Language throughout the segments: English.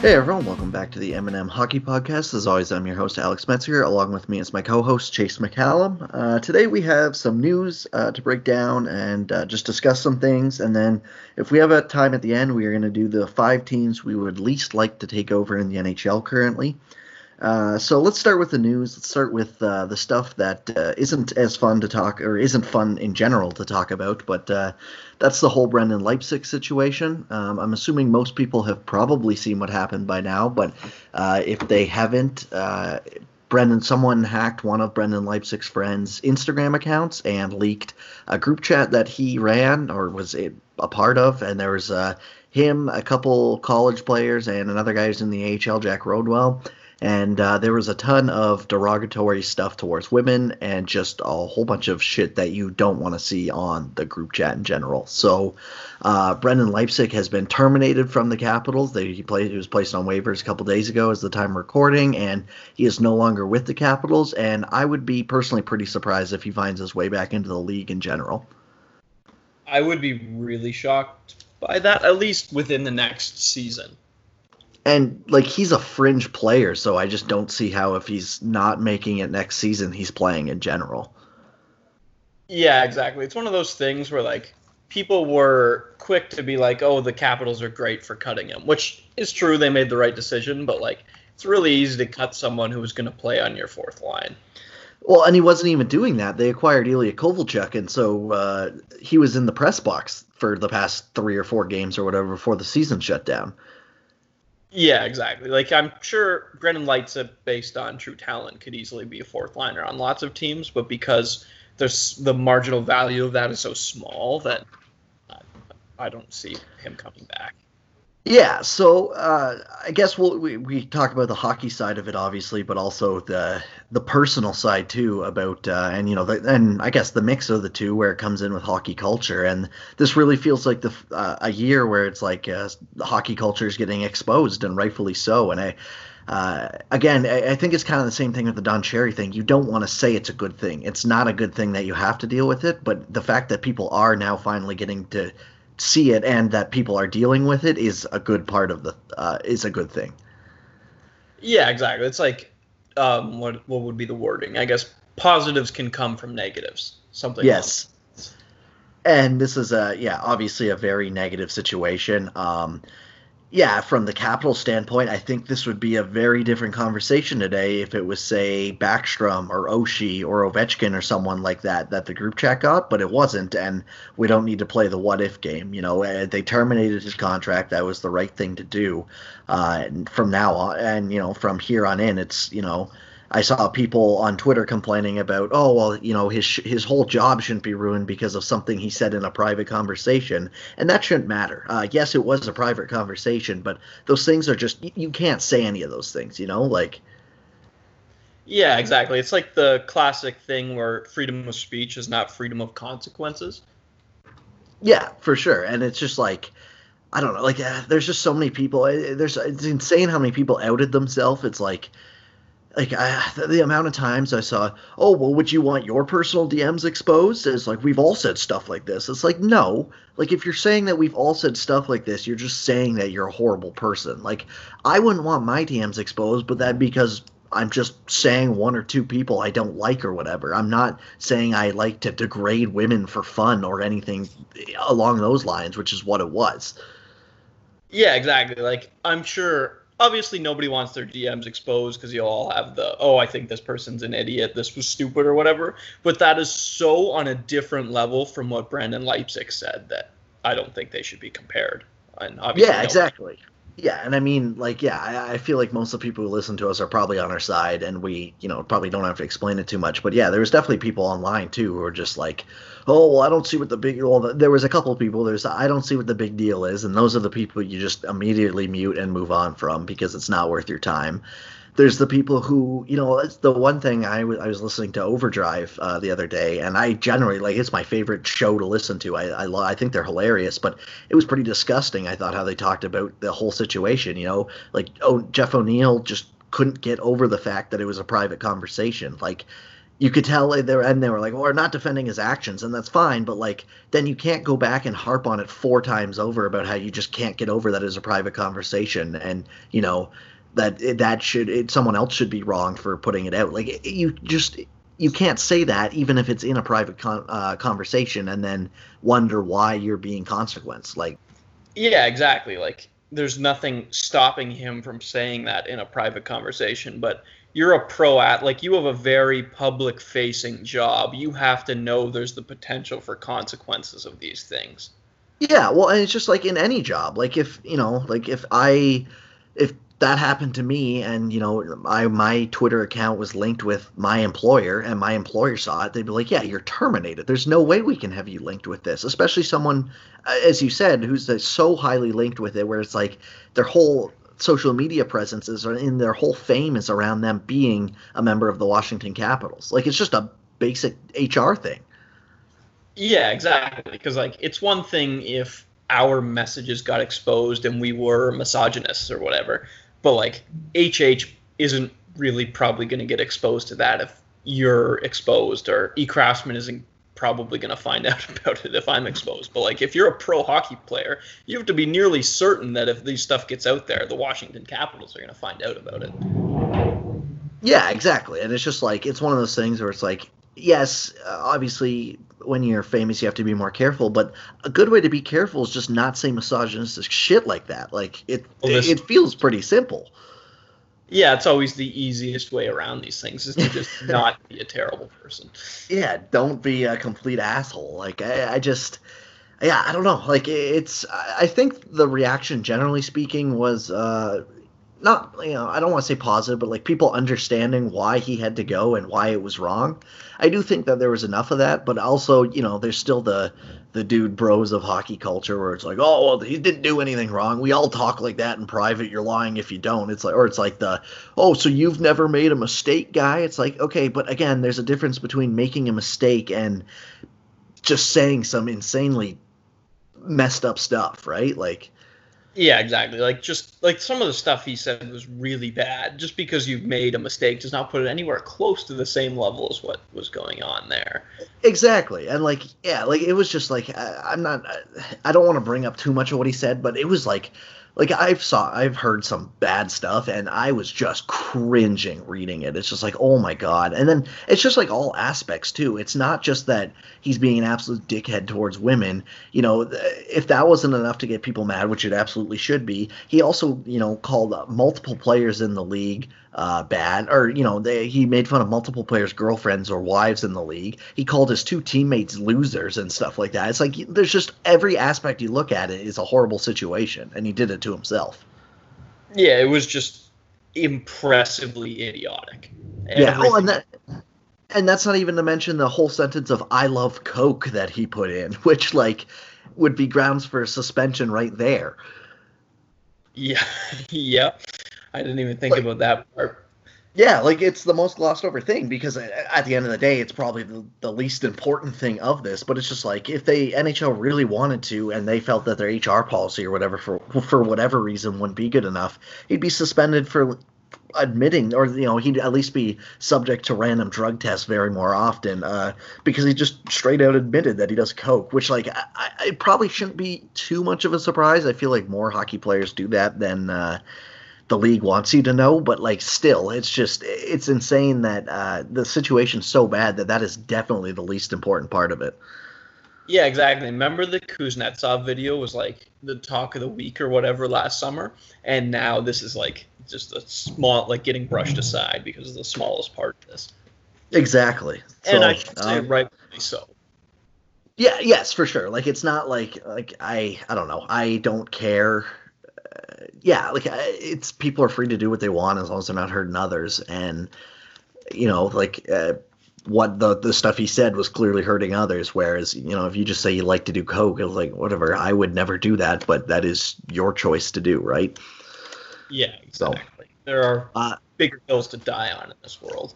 Hey everyone, welcome back to the M&M Hockey Podcast. As always, I'm your host Alex Metzger. Along with me is my co-host Chase McCallum. Uh, today we have some news uh, to break down and uh, just discuss some things. And then, if we have a time at the end, we are going to do the five teams we would least like to take over in the NHL currently. Uh, so let's start with the news. Let's start with uh, the stuff that uh, not as fun to talk, or isn't fun in general to talk about. But uh, that's the whole Brendan Leipsic situation. Um, I'm assuming most people have probably seen what happened by now, but uh, if they haven't, Brendan, someone hacked one of Brendan Leipsic's friends' Instagram accounts and leaked a group chat that he ran or was a part of, and there was him, a couple college players, and another guy who's in the AHL, Jack Rodewald and uh, there was a ton of derogatory stuff towards women and just a whole bunch of shit that you don't want to see on the group chat in general. So, uh, Brendan Leipsic has been terminated from the Capitals. They, he played. He was placed on waivers a couple days ago, as the time recording, and he is no longer with the Capitals. And I would be personally pretty surprised if he finds his way back into the league in general. I would be really shocked by that, at least within the next season and like he's a fringe player, so I just don't see how if he's not making it next season, he's playing in general. Yeah, exactly. It's one of those things where like people were quick to be like, "Oh, the Capitals are great for cutting him," which is true. They made the right decision, but like it's really easy to cut someone who's going to play on your fourth line. Well, and he wasn't even doing that. They acquired Ilya Kovalchuk, and so uh, he was in the press box for the past three or four games or whatever before the season shut down. Yeah, exactly. Like I'm sure Brendan Leipsic, based on true talent, could easily be a fourth liner on lots of teams, but because there's the marginal value of that is so small that I don't see him coming back. Yeah, so uh, I guess we'll, we we talk about the hockey side of it, obviously, but also the the personal side too about uh, and you know the, and I guess the mix of the two where it comes in with hockey culture, and this really feels like the uh, a year where it's like uh, the hockey culture is getting exposed and rightfully so, and I. Uh, again, I, I, think it's kind of the same thing with the Don Cherry thing. You don't want to say it's a good thing. It's not a good thing that you have to deal with it, but the fact that people are now finally getting to see it and that people are dealing with it is a good part of the uh, is a good thing. Yeah, exactly. It's like um, what what would be the wording? I guess positives can come from negatives. Something. Yes. And this is a yeah, obviously a very negative situation. Um, yeah, from the capital standpoint, I think this would be a very different conversation today if it was, say, Backstrom or Oshie or Ovechkin or someone like that that the group chat got, but it wasn't, and we don't need to play the what if game. You know, eh, they terminated his contract. That was the right thing to do. Uh, from now on, and you know, from here on in, it's you know I saw people on Twitter complaining about, oh well, you know, his his whole job shouldn't be ruined because of something he said in a private conversation, and that shouldn't matter. Uh, yes, it was a private conversation, but those things are just you, you can't say any of those things, you know, like. Yeah, exactly. It's like the classic thing where freedom of speech is not freedom of consequences. Yeah, for sure, and it's just like. I don't know, like uh, there's just so many people. There's it's insane how many people outed themselves. It's like, like I, the amount of times I saw, oh well, would you want your personal DMs exposed? It's like we've all said stuff like this. It's like no, like if you're saying that we've all said stuff like this, you're just saying that you're a horrible person. Like I wouldn't want my DMs exposed, but that because I'm just saying one or two people I don't like or whatever. I'm not saying I like to degrade women for fun or anything along those lines, which is what it was. Yeah, exactly. Like I'm sure obviously nobody wants their DMs exposed because you all have the oh I think this person's an idiot. This was stupid or whatever. But that is so on a different level from what Brendan Leipsic said that I don't think they should be compared. And obviously yeah exactly yeah, and I mean, like, yeah, I, I, feel like most of the people who listen to us are probably on our side, and we, you know, probably don't have to explain it too much. But yeah, there was definitely people online too who were just like, "Oh, well, I don't see what the big." Well, there was a couple of people. There's, I don't see what the big deal is, and those are the people you just immediately mute and move on from because it's not worth your time there's the people who you know it's the one thing I, w- I was listening to overdrive uh, the other day and i generally like it's my favorite show to listen to I, I, lo- I think they're hilarious but it was pretty disgusting i thought how they talked about the whole situation you know like oh jeff o'neill just couldn't get over the fact that it was a private conversation like you could tell they were and they were like, well, we're not defending his actions, and that's fine. But like, then you can't go back and harp on it four times over about how you just can't get over that as a private conversation, and you know that that should it, someone else should be wrong for putting it out. Like it, you just you can't say that even if it's in a private con- uh, conversation, and then wonder why you're being consequenced. Like, yeah, exactly. Like, there's nothing stopping him from saying that in a private conversation, but you're a pro at like you have a very public facing job you have to know there's the potential for consequences of these things yeah well and it's just like in any job like if you know like if i if that happened to me and you know I, my twitter account was linked with my employer and my employer saw it they'd be like yeah you're terminated there's no way we can have you linked with this especially someone uh, as you said who's uh, so highly linked with it where it's like their whole social media presences or in their whole fame is around them being a member of the Washington Capitals. Like it's just a basic HR thing. Yeah, exactly. Because like it's one thing if our messages got exposed and we were misogynists or whatever, but like HH isn't really probably going to get exposed to that if you're exposed or E Craftsman isn't probably going to find out about it if I'm exposed. But like if you're a pro hockey player, you have to be nearly certain that if this stuff gets out there, the Washington Capitals are going to find out about it. Yeah, exactly. And it's just like it's one of those things where it's like yes, uh, obviously when you're famous you have to be more careful, but a good way to be careful is just not say misogynistic shit like that. Like it well, this, it feels pretty simple yeah, it's always the easiest way around these things is to just not be a terrible person. Yeah, don't be a complete asshole. Like I, I just, yeah, I don't know. Like it's, I think the reaction, generally speaking, was uh, not, you know, I don't want to say positive, but like people understanding why he had to go and why it was wrong. I do think that there was enough of that, but also, you know, there's still the the dude bros of hockey culture where it's like, oh, well, he didn't do anything wrong. We all talk like that in private. You're lying if you don't. It's like, or it's like the, oh, so you've never made a mistake, guy. It's like, okay, but again, there's a difference between making a mistake and just saying some insanely messed up stuff, right? Like, yeah, exactly. Like just like some of the stuff he said was really bad. Just because you've made a mistake does not put it anywhere close to the same level as what was going on there. Exactly, and like yeah, like it was just like I, I'm not. I don't want to bring up too much of what he said, but it was like like I've saw I've heard some bad stuff and I was just cringing reading it. It's just like, oh my god. And then it's just like all aspects too. It's not just that he's being an absolute dickhead towards women. You know, if that wasn't enough to get people mad, which it absolutely should be, he also, you know, called multiple players in the league uh, bad, or you know, they, he made fun of multiple players' girlfriends or wives in the league. He called his two teammates losers and stuff like that. It's like there's just every aspect you look at it is a horrible situation, and he did it to himself. Yeah, it was just impressively idiotic. Yeah, oh, and that and that's not even to mention the whole sentence of "I love Coke" that he put in, which like would be grounds for suspension right there. Yeah, yeah. I didn't even think like, about that part. Yeah, like it's the most glossed over thing because at the end of the day, it's probably the, the least important thing of this. But it's just like if they NHL really wanted to and they felt that their HR policy or whatever for for whatever reason wouldn't be good enough, he'd be suspended for admitting or you know he'd at least be subject to random drug tests very more often uh, because he just straight out admitted that he does coke which like I, I, it probably shouldn't be too much of a surprise i feel like more hockey players do that than uh, the league wants you to know, but like still, it's just it's insane that uh, the situation's so bad that that is definitely the least important part of it. Yeah, exactly. Remember the Kuznetsov video was like the talk of the week or whatever last summer, and now this is like just a small like getting brushed aside because of the smallest part of this. Exactly. And so, I should say um, rightly so. Yeah, yes, for sure. Like it's not like like I I don't know. I don't care yeah, like it's people are free to do what they want as long as they're not hurting others, and you know, like uh, what the the stuff he said was clearly hurting others. Whereas you know, if you just say you like to do coke, it's like whatever. I would never do that, but that is your choice to do, right? Yeah, exactly. So, there are uh, bigger hills to die on in this world.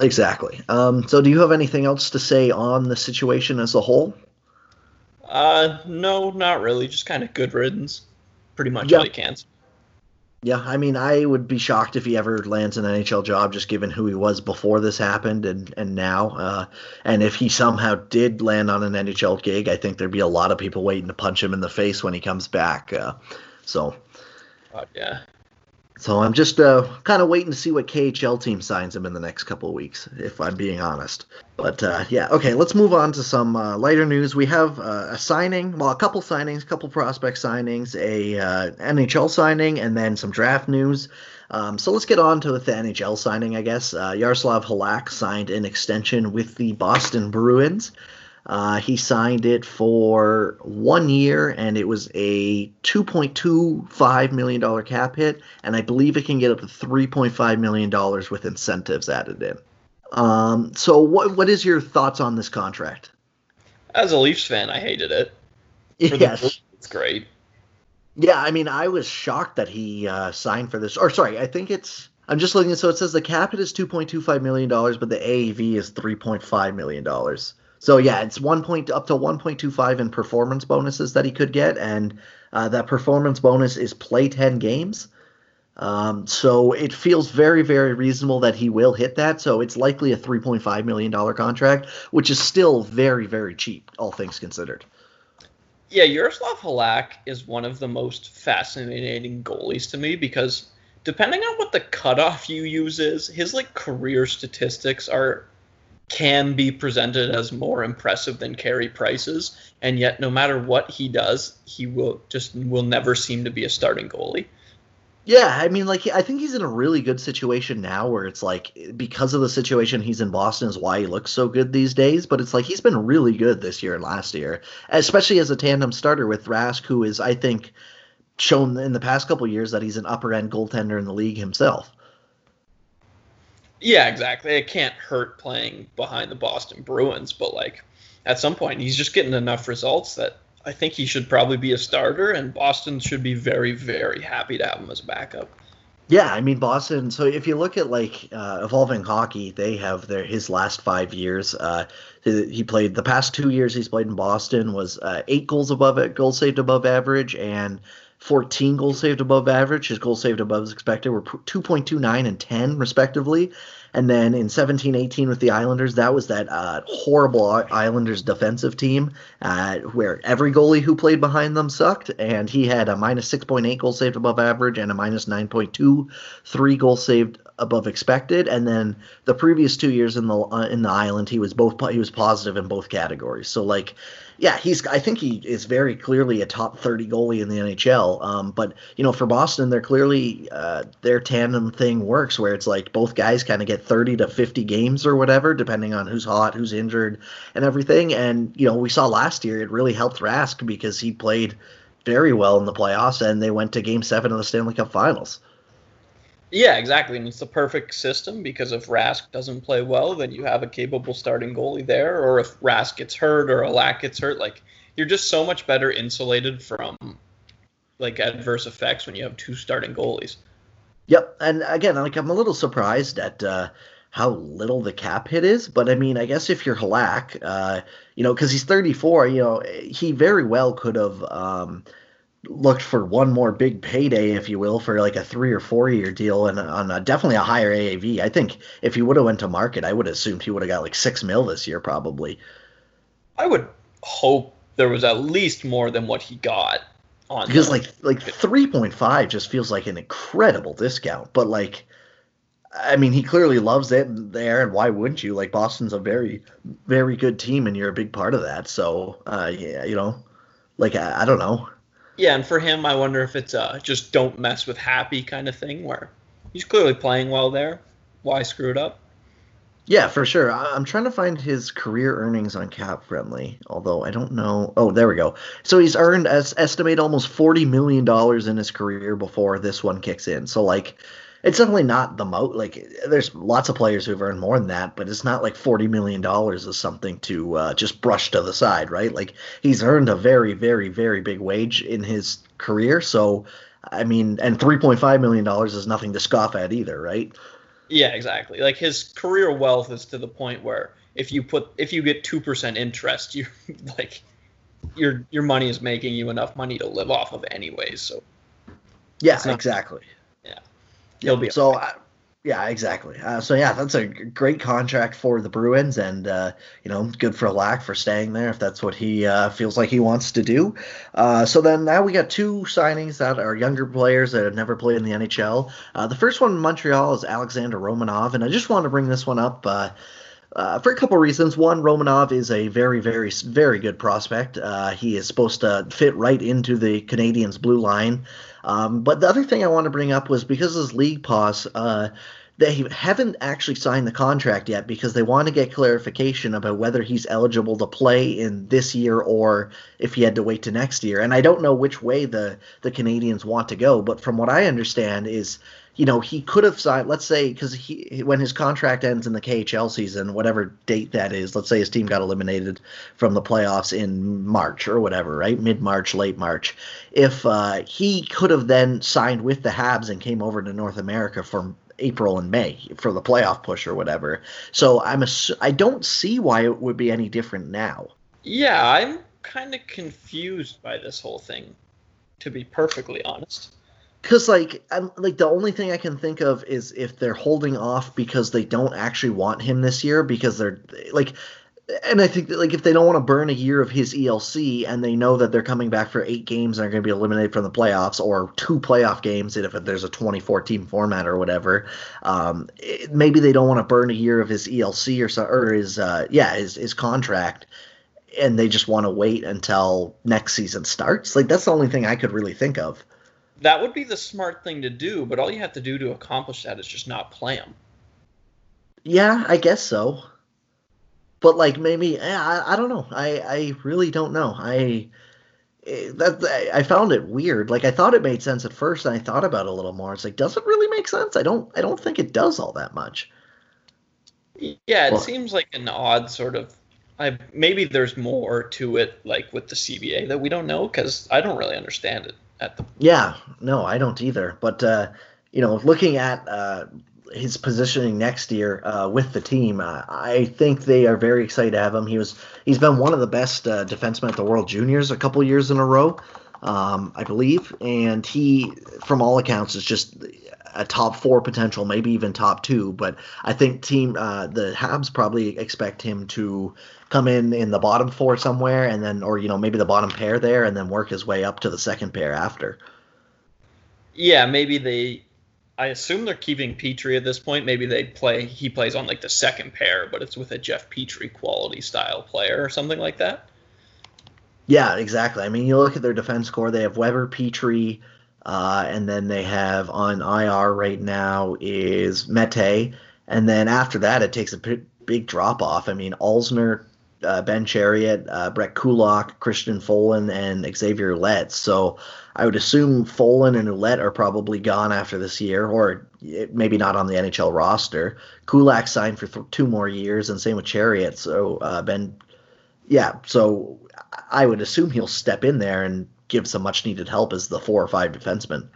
Exactly. Um, so, do you have anything else to say on the situation as a whole? Uh, no, not really. Just kind of good riddance. Pretty much all you can. Yeah, I mean, I would be shocked if he ever lands an NHL job, just given who he was before this happened and and now. Uh, and if he somehow did land on an NHL gig, I think there'd be a lot of people waiting to punch him in the face when he comes back. Uh, so, uh, yeah. So I'm just uh, kind of waiting to see what KHL team signs him in the next couple of weeks, if I'm being honest. But uh, yeah, okay, let's move on to some uh, lighter news. We have uh, a signing, well, a couple signings, a couple prospect signings, a uh, NHL signing, and then some draft news. Um, so let's get on to the NHL signing, I guess. Uh, Yaroslav Halak signed an extension with the Boston Bruins. Uh, he signed it for one year, and it was a $2.25 million cap hit, and I believe it can get up to $3.5 million with incentives added in. Um, so, what what is your thoughts on this contract? As a Leafs fan, I hated it. For yes, it's great. Yeah, I mean, I was shocked that he uh, signed for this. Or sorry, I think it's. I'm just looking. So it says the cap hit is 2.25 million dollars, but the AAV is 3.5 million dollars. So yeah, it's one point up to 1.25 in performance bonuses that he could get, and uh, that performance bonus is play 10 games. Um, so it feels very, very reasonable that he will hit that. So it's likely a 3.5 million dollar contract, which is still very, very cheap, all things considered. Yeah, Yaroslav Halak is one of the most fascinating goalies to me because depending on what the cutoff you use is, his like career statistics are can be presented as more impressive than Carey Price's, and yet no matter what he does, he will just will never seem to be a starting goalie. Yeah, I mean, like I think he's in a really good situation now, where it's like because of the situation he's in Boston is why he looks so good these days. But it's like he's been really good this year and last year, especially as a tandem starter with Rask, who is I think shown in the past couple years that he's an upper end goaltender in the league himself. Yeah, exactly. It can't hurt playing behind the Boston Bruins, but like at some point he's just getting enough results that I think he should probably be a starter, and Boston should be very, very happy to have him as a backup. Yeah, I mean Boston. So if you look at like uh, evolving hockey, they have their his last five years. Uh, he played the past two years he's played in Boston was uh, eight goals above it, goals saved above average, and 14 goals saved above average. His goals saved above expected were 2.29 and 10, respectively. And then in 17 18 with the Islanders, that was that uh, horrible Islanders defensive team uh, where every goalie who played behind them sucked. And he had a minus 6.8 goal saved above average and a minus 9.23 goal saved above expected. And then the previous two years in the uh, in the island, he was both he was positive in both categories. So like yeah, he's. I think he is very clearly a top thirty goalie in the NHL. Um, but you know, for Boston, they're clearly uh, their tandem thing works, where it's like both guys kind of get thirty to fifty games or whatever, depending on who's hot, who's injured, and everything. And you know, we saw last year it really helped Rask because he played very well in the playoffs, and they went to Game Seven of the Stanley Cup Finals. Yeah, exactly. And it's the perfect system because if Rask doesn't play well, then you have a capable starting goalie there. Or if Rask gets hurt or Halak gets hurt, like you're just so much better insulated from like adverse effects when you have two starting goalies. Yep, and again, like I'm a little surprised at uh, how little the cap hit is, but I mean, I guess if you're Halak, uh, you know, because he's 34, you know, he very well could have. Um, looked for one more big payday, if you will, for like a three or four year deal and on a, definitely a higher AAV. I think if he would have went to market, I would have assumed he would have got like six mil this year probably. I would hope there was at least more than what he got on because the, like like three point five just feels like an incredible discount, but like. I mean, he clearly loves it there, and why wouldn't you? Like Boston's a very, very good team, and you're a big part of that. So, uh, yeah, you know, like I, I don't know. Yeah, and for him, I wonder if it's uh, just don't mess with happy kind of thing where he's clearly playing well there. Why screw it up? Yeah, for sure. I'm trying to find his career earnings on Cap Friendly, although I don't know. Oh, there we go. So he's earned as estimate almost forty million dollars in his career before this one kicks in. So like, it's definitely not the most. Like, there's lots of players who've earned more than that, but it's not like forty million dollars is something to uh, just brush to the side, right? Like, he's earned a very, very, very big wage in his career. So, I mean, and three point five million dollars is nothing to scoff at either, right? Yeah, exactly. Like his career wealth is to the point where if you put if you get two percent interest, you like your your money is making you enough money to live off of anyways. So yeah, exactly. Yeah, he'll be so. Uh, yeah, exactly. Uh, so yeah, that's a great contract for the Bruins, and uh, you know, good for Lack for staying there if that's what he uh, feels like he wants to do. Uh, so then now we got two signings that are younger players that have never played in the NHL. Uh, the first one in Montreal is Alexander Romanov, and I just want to bring this one up. Uh, for a couple reasons. One, Romanov is a very, very, very good prospect. Uh, he is supposed to fit right into the Canadiens' blue line. Um, but the other thing I want to bring up was because of his league pause, uh, they haven't actually signed the contract yet because they want to get clarification about whether he's eligible to play in this year or if he had to wait to next year. And I don't know which way the the Canadiens want to go, but from what I understand is you know, he could have signed, let's say, because he when his contract ends in the KHL season, whatever date that is, let's say his team got eliminated from the playoffs in March or whatever, right? Mid March, late March. If uh, he could have then signed with the Habs and came over to North America for April and May for the playoff push or whatever. So I'm I don't see why it would be any different now. Yeah, I'm kind of confused by this whole thing, to be perfectly honest because like I'm like the only thing I can think of is if they're holding off because they don't actually want him this year because they're like and I think that like if they don't want to burn a year of his ELC and they know that they're coming back for eight games and are going to be eliminated from the playoffs or two playoff games if there's a 24 team format or whatever, um, it, maybe they don't want to burn a year of his ELC or so or his uh, yeah his his contract and they just want to wait until next season starts. Like that's the only thing I could really think of that would be the smart thing to do, but all you have to do to accomplish that is just not play them. Yeah, I guess so. But like maybe I, I don't know. I I really don't know. I eh, that I found it weird. Like I thought it made sense at first, and I thought about it a little more. It's like, does it really make sense? I don't. I don't think it does all that much. Yeah, it well, seems like an odd sort of. I maybe there's more to it, like with the CBA that we don't know because I don't really understand it at the. Yeah, no, I don't either. But uh, you know, looking at uh, his positioning next year uh, with the team, uh, I think they are very excited to have him. He was he's been one of the best uh, defensemen at the World Juniors a couple years in a row, um, I believe, and he, from all accounts, is just a top four potential, maybe even top two. But I think team uh, the Habs probably expect him to come in in the bottom four somewhere, and then or you know maybe the bottom pair there, and then work his way up to the second pair after. Yeah, maybe they. I assume they're keeping Petry at this point. Maybe they play. He plays on like the second pair, but it's with a Jeff Petry quality style player or something like that. Yeah, exactly. I mean, you look at their defense core. They have Weber, Petry uh, and then they have on IR right now is Mete, and then after that it takes a p- big drop off. I mean, Alzner, uh, Ben Chiarot, uh, Brett Kulak, Christian Folin, and Xavier Ouellet. So I would assume Folin and Ouellet are probably gone after this year, or maybe not on the NHL roster. Kulak signed for th- two more years, and same with Chiarot. So uh, Ben, yeah. So I would assume he'll step in there and give some much needed help as the four or five defenseman.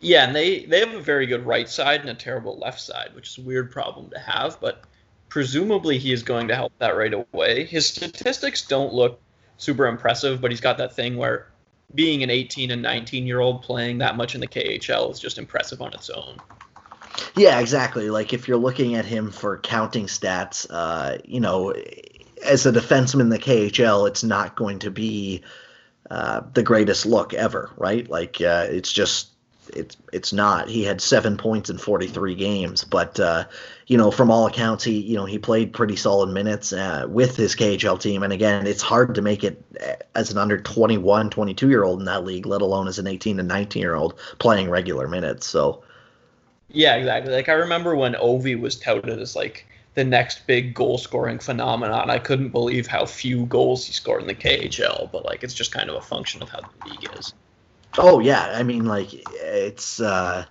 Yeah, and they they have a very good right side and a terrible left side, which is a weird problem to have, but presumably he is going to help that right away. His statistics don't look super impressive, but he's got that thing where being an 18 and 19 year old playing that much in the KHL is just impressive on its own. Yeah, exactly. Like if you're looking at him for counting stats, uh, you know, as a defenseman in the KHL, it's not going to be uh, the greatest look ever, right? Like uh, it's just it's it's not. He had seven points in 43 games, but uh, you know, from all accounts, he you know he played pretty solid minutes uh, with his KHL team. And again, it's hard to make it uh, as an under 21, 22 year old in that league, let alone as an 18 to 19 year old playing regular minutes. So. Yeah, exactly. Like I remember when Ovi was touted as like the next big goal scoring phenomenon. I couldn't believe how few goals he scored in the KHL, but like it's just kind of a function of how the league is. Oh yeah, I mean like it's uh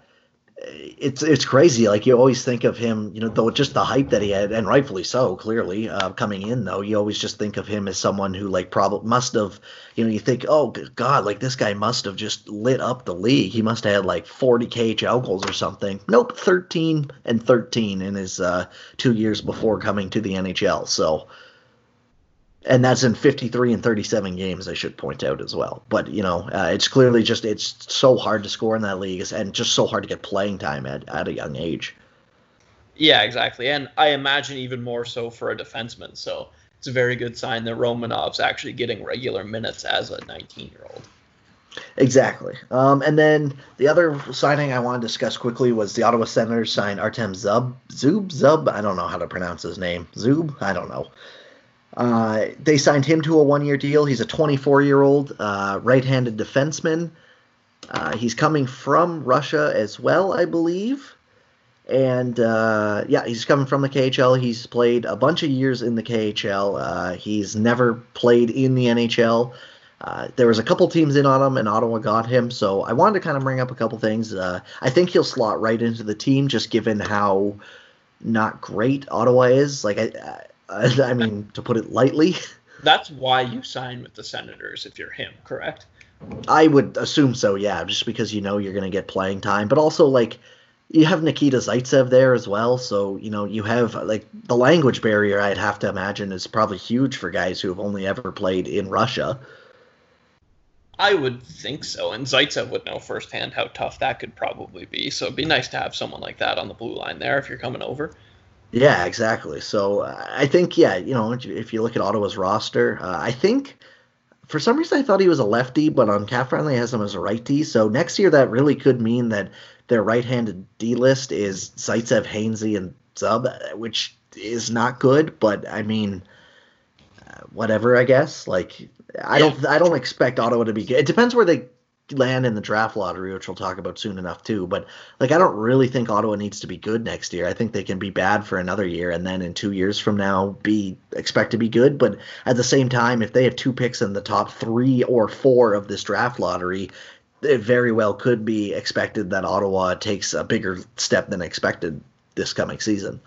it's it's crazy. Like you always think of him, you know, though just the hype that he had, and rightfully so. Clearly, uh, coming in though, you always just think of him as someone who like probably must have, you know, you think, oh God, like this guy must have just lit up the league. He must have had like 40 KHL goals or something. Nope, 13 and 13 in his uh, two years before coming to the NHL. So and that's in 53 and 37 games i should point out as well but you know uh, it's clearly just it's so hard to score in that league and just so hard to get playing time at, at a young age yeah exactly and i imagine even more so for a defenseman so it's a very good sign that romanov's actually getting regular minutes as a 19 year old Exactly. Um, and then the other signing I want to discuss quickly was the Ottawa Senators signed Artem Zub. Zub? Zub? I don't know how to pronounce his name. Zub? I don't know. Uh, they signed him to a one year deal. He's a 24 year old uh, right handed defenseman. Uh, he's coming from Russia as well, I believe. And uh, yeah, he's coming from the KHL. He's played a bunch of years in the KHL. Uh, he's never played in the NHL. There was a couple teams in on him, and Ottawa got him. So I wanted to kind of bring up a couple things. I think he'll slot right into the team, just given how not great Ottawa is. Like I, I, I mean, to put it lightly. That's why you sign with the Senators if you're him, correct? I would assume so, yeah, just because you know you're going to get playing time, but also like you have Nikita Zaitsev there as well, so you know you have like the language barrier. I'd have to imagine is probably huge for guys who have only ever played in Russia. I would think so, and Zaitsev would know firsthand how tough that could probably be. So it'd be nice to have someone like that on the blue line there if you're coming over. Yeah, exactly. So uh, I think, yeah, you know, if you look at Ottawa's roster, uh, I think for some reason I thought he was a lefty, but on Cap Friendly has him as a righty. So next year that really could mean that their right-handed D list is Zaitsev, Hainsey, and Zub, which is not good. But I mean, uh, whatever. I guess. Like I yeah. don't, I don't expect Ottawa to be good. It depends where they land in the draft lottery, which we'll talk about soon enough too. But like, I don't really think Ottawa needs to be good next year. I think they can be bad for another year, and then in two years from now, be expect to be good. But at the same time, if they have two picks in the top three or four of this draft lottery, it very well could be expected that Ottawa takes a bigger step than expected this coming season.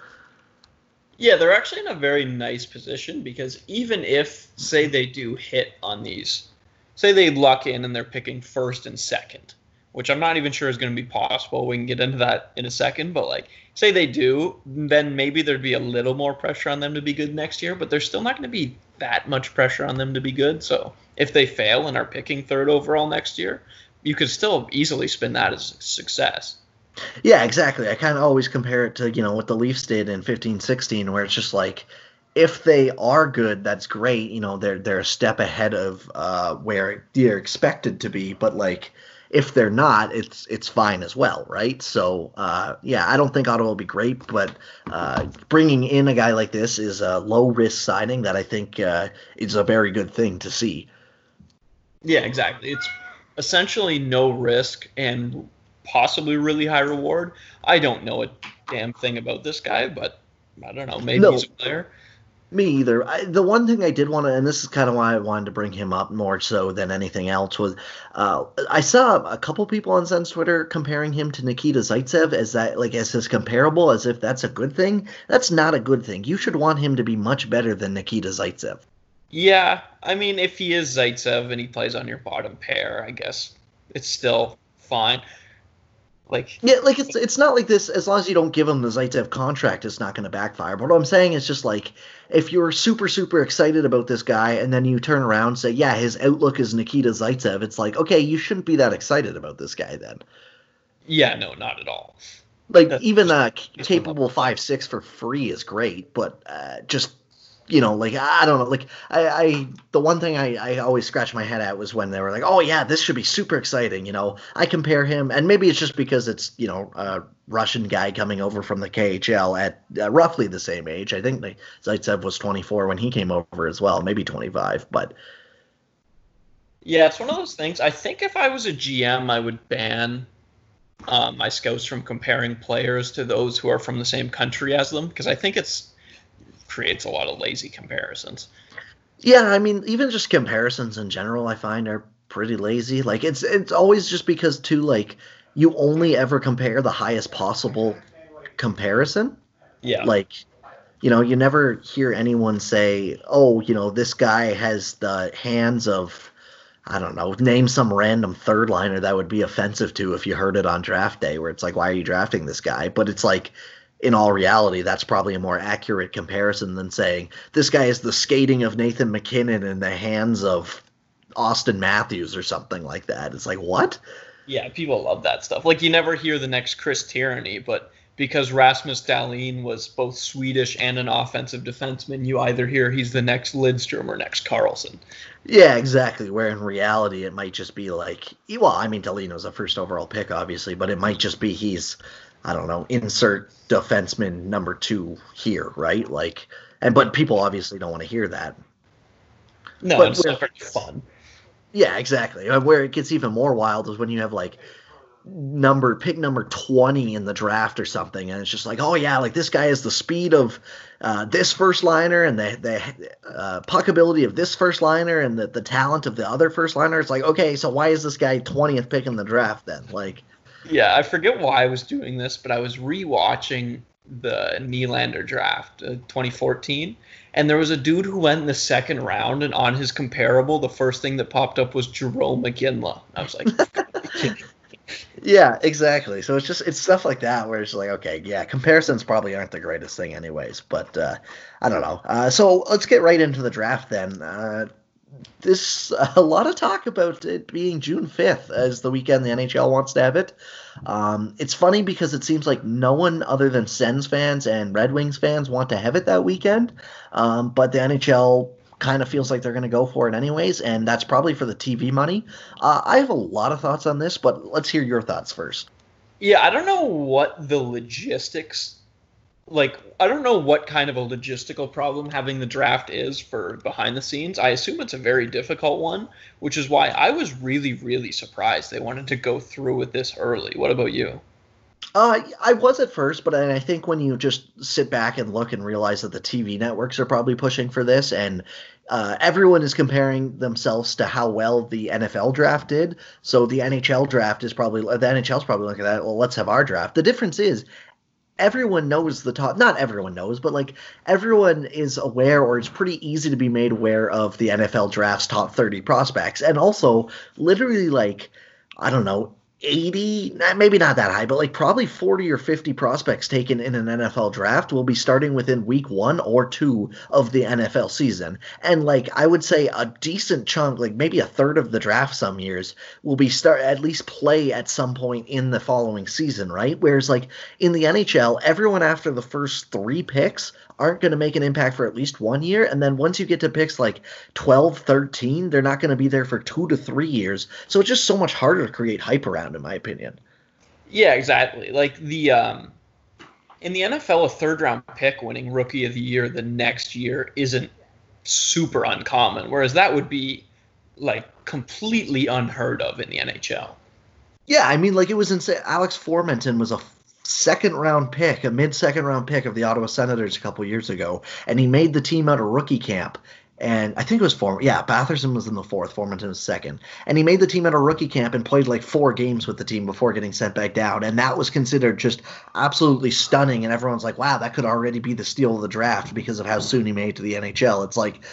Yeah, they're actually in a very nice position because even if, say, they do hit on these say they luck in and they're picking first and second, which I'm not even sure is going to be possible. We can get into that in a second, but like say they do, then maybe there'd be a little more pressure on them to be good next year, but there's still not going to be that much pressure on them to be good. So if they fail and are picking third overall next year, you could still easily spin that as success. Yeah, exactly. I kind of always compare it to, you know, what the Leafs did in 15 16, where it's just like, if they are good, that's great. You know, they're they're a step ahead of uh, where they're expected to be. But like, if they're not, it's it's fine as well, right? So uh, yeah, I don't think Ottawa will be great, but uh, bringing in a guy like this is a low risk signing that I think uh, is a very good thing to see. Yeah, exactly. It's essentially no risk and possibly really high reward. I don't know a damn thing about this guy, but I don't know. Maybe no. he's a player. Me either. I, the one thing I did want to, and this is kind of why I wanted to bring him up more so than anything else, was uh, I saw a couple people on Sens Twitter comparing him to Nikita Zaitsev as that, like, as his comparable, as if that's a good thing. That's not a good thing. You should want him to be much better than Nikita Zaitsev. Yeah, I mean, if he is Zaitsev and he plays on your bottom pair, I guess it's still fine. Like yeah, like it's it's not like this. As long as you don't give him the Zaitsev contract, it's not going to backfire. But what I'm saying is just like if you're super super excited about this guy, and then you turn around and say, yeah, his outlook is Nikita Zaitsev. It's like okay, you shouldn't be that excited about this guy then. Yeah, no, not at all. Like That's even a capable five six for free is great, but uh, just you know, like I don't know, like I, I the one thing I, I always scratch my head at was when they were like, oh yeah, this should be super exciting. You know, I compare him, and maybe it's just because it's you know a Russian guy coming over from the KHL at uh, roughly the same age. I think the, Zaitsev was 24 when he came over as well, maybe 25, but. Yeah, it's one of those things. I think if I was a GM, I would ban um, my scouts from comparing players to those who are from the same country as them because I think it's creates a lot of lazy comparisons. Yeah, I mean, even just comparisons in general, I find are pretty lazy. Like it's it's always just because too like you only ever compare the highest possible comparison. Yeah. Like you know, you never hear anyone say, "Oh, you know, this guy has the hands of I don't know, name some random third liner that would be offensive to if you heard it on draft day where it's like, why are you drafting this guy? But it's like in all reality, that's probably a more accurate comparison than saying this guy is the skating of Nathan MacKinnon in the hands of Auston Matthews or something like that. It's like what? Yeah, people love that stuff. Like you never hear the next Chris Tierney, but because Rasmus Dahlin was both Swedish and an offensive defenseman, you either hear he's the next Lidstrom or next Karlsson. Yeah, exactly. Where in reality, it might just be like, well, I mean, Dahlin was a first overall pick, obviously, but it might just be he's, I don't know, insert defenseman number two here, right? Like, and but people obviously don't want to hear that. No, but it's not very fun. Yeah, exactly. Where it gets even more wild is when you have like number pick number 20 in the draft or something and it's just like oh yeah like this guy has the speed of uh, this first liner and the the uh, puck ability of this first liner and the, the talent of the other first liner it's like okay so why is this guy 20th pick in the draft then like yeah i forget why i was doing this but i was rewatching the Nylander draft uh, 2014 and there was a dude who went in the second round and on his comparable the first thing that popped up was Jarome Iginla I was like yeah, exactly. So it's just it's stuff like that where it's like, okay, yeah, comparisons probably aren't the greatest thing, anyways. But uh, I don't know. Uh, so let's get right into the draft then. Uh, this a lot of talk about it being June fifth as the weekend the NHL wants to have it. Um, it's funny because it seems like no one other than Sens fans and Red Wings fans want to have it that weekend, um, but the NHL kind of feels like they're going to go for it anyways, and that's probably for the TV money. Uh, I have a lot of thoughts on this, but let's hear your thoughts first. Yeah, I don't know what the logistics like I don't know what kind of a logistical problem having the draft is for behind the scenes. I assume it's a very difficult one, which is why I was really really surprised they wanted to go through with this early. What about you? Uh, I was at first, but I think when you just sit back and look and realize that the TV networks are probably pushing for this, and uh, everyone is comparing themselves to how well the NFL draft did. So the NHL draft is probably the NHL's probably looking at that. well, let's have our draft. The difference is everyone knows the top not everyone knows but like everyone is aware or it's pretty easy to be made aware of the NFL draft's top 30 prospects. And also literally like I don't know 80, maybe not that high, but like probably 40 or 50 prospects taken in an NFL draft will be starting within week one or two of the NFL season. And like I would say a decent chunk, like maybe a third of the draft some years, will be start at least play at some point in the following season, right? Whereas like in the NHL, everyone after the first three picks aren't going to make an impact for at least one year. And then once you get to picks like 12, 13, they're not going to be there for two to three years. So it's just so much harder to create hype around, in my opinion. Yeah, exactly. Like the, um, in the NFL, a third round pick winning rookie of the year the next year isn't super uncommon, whereas that would be like completely unheard of in the NHL. Yeah, I mean, like it was insane. Alex Formenton was a second round pick, a mid second round pick of the Ottawa Senators a couple years ago, and he made the team out of rookie camp. And I think it was four. Yeah, Batherson was in the fourth, Formenton was second, and he made the team at a rookie camp and played like four games with the team before getting sent back down, and that was considered just absolutely stunning. And everyone's like, "Wow, that could already be the steal of the draft because of how soon he made to the NHL." It's like,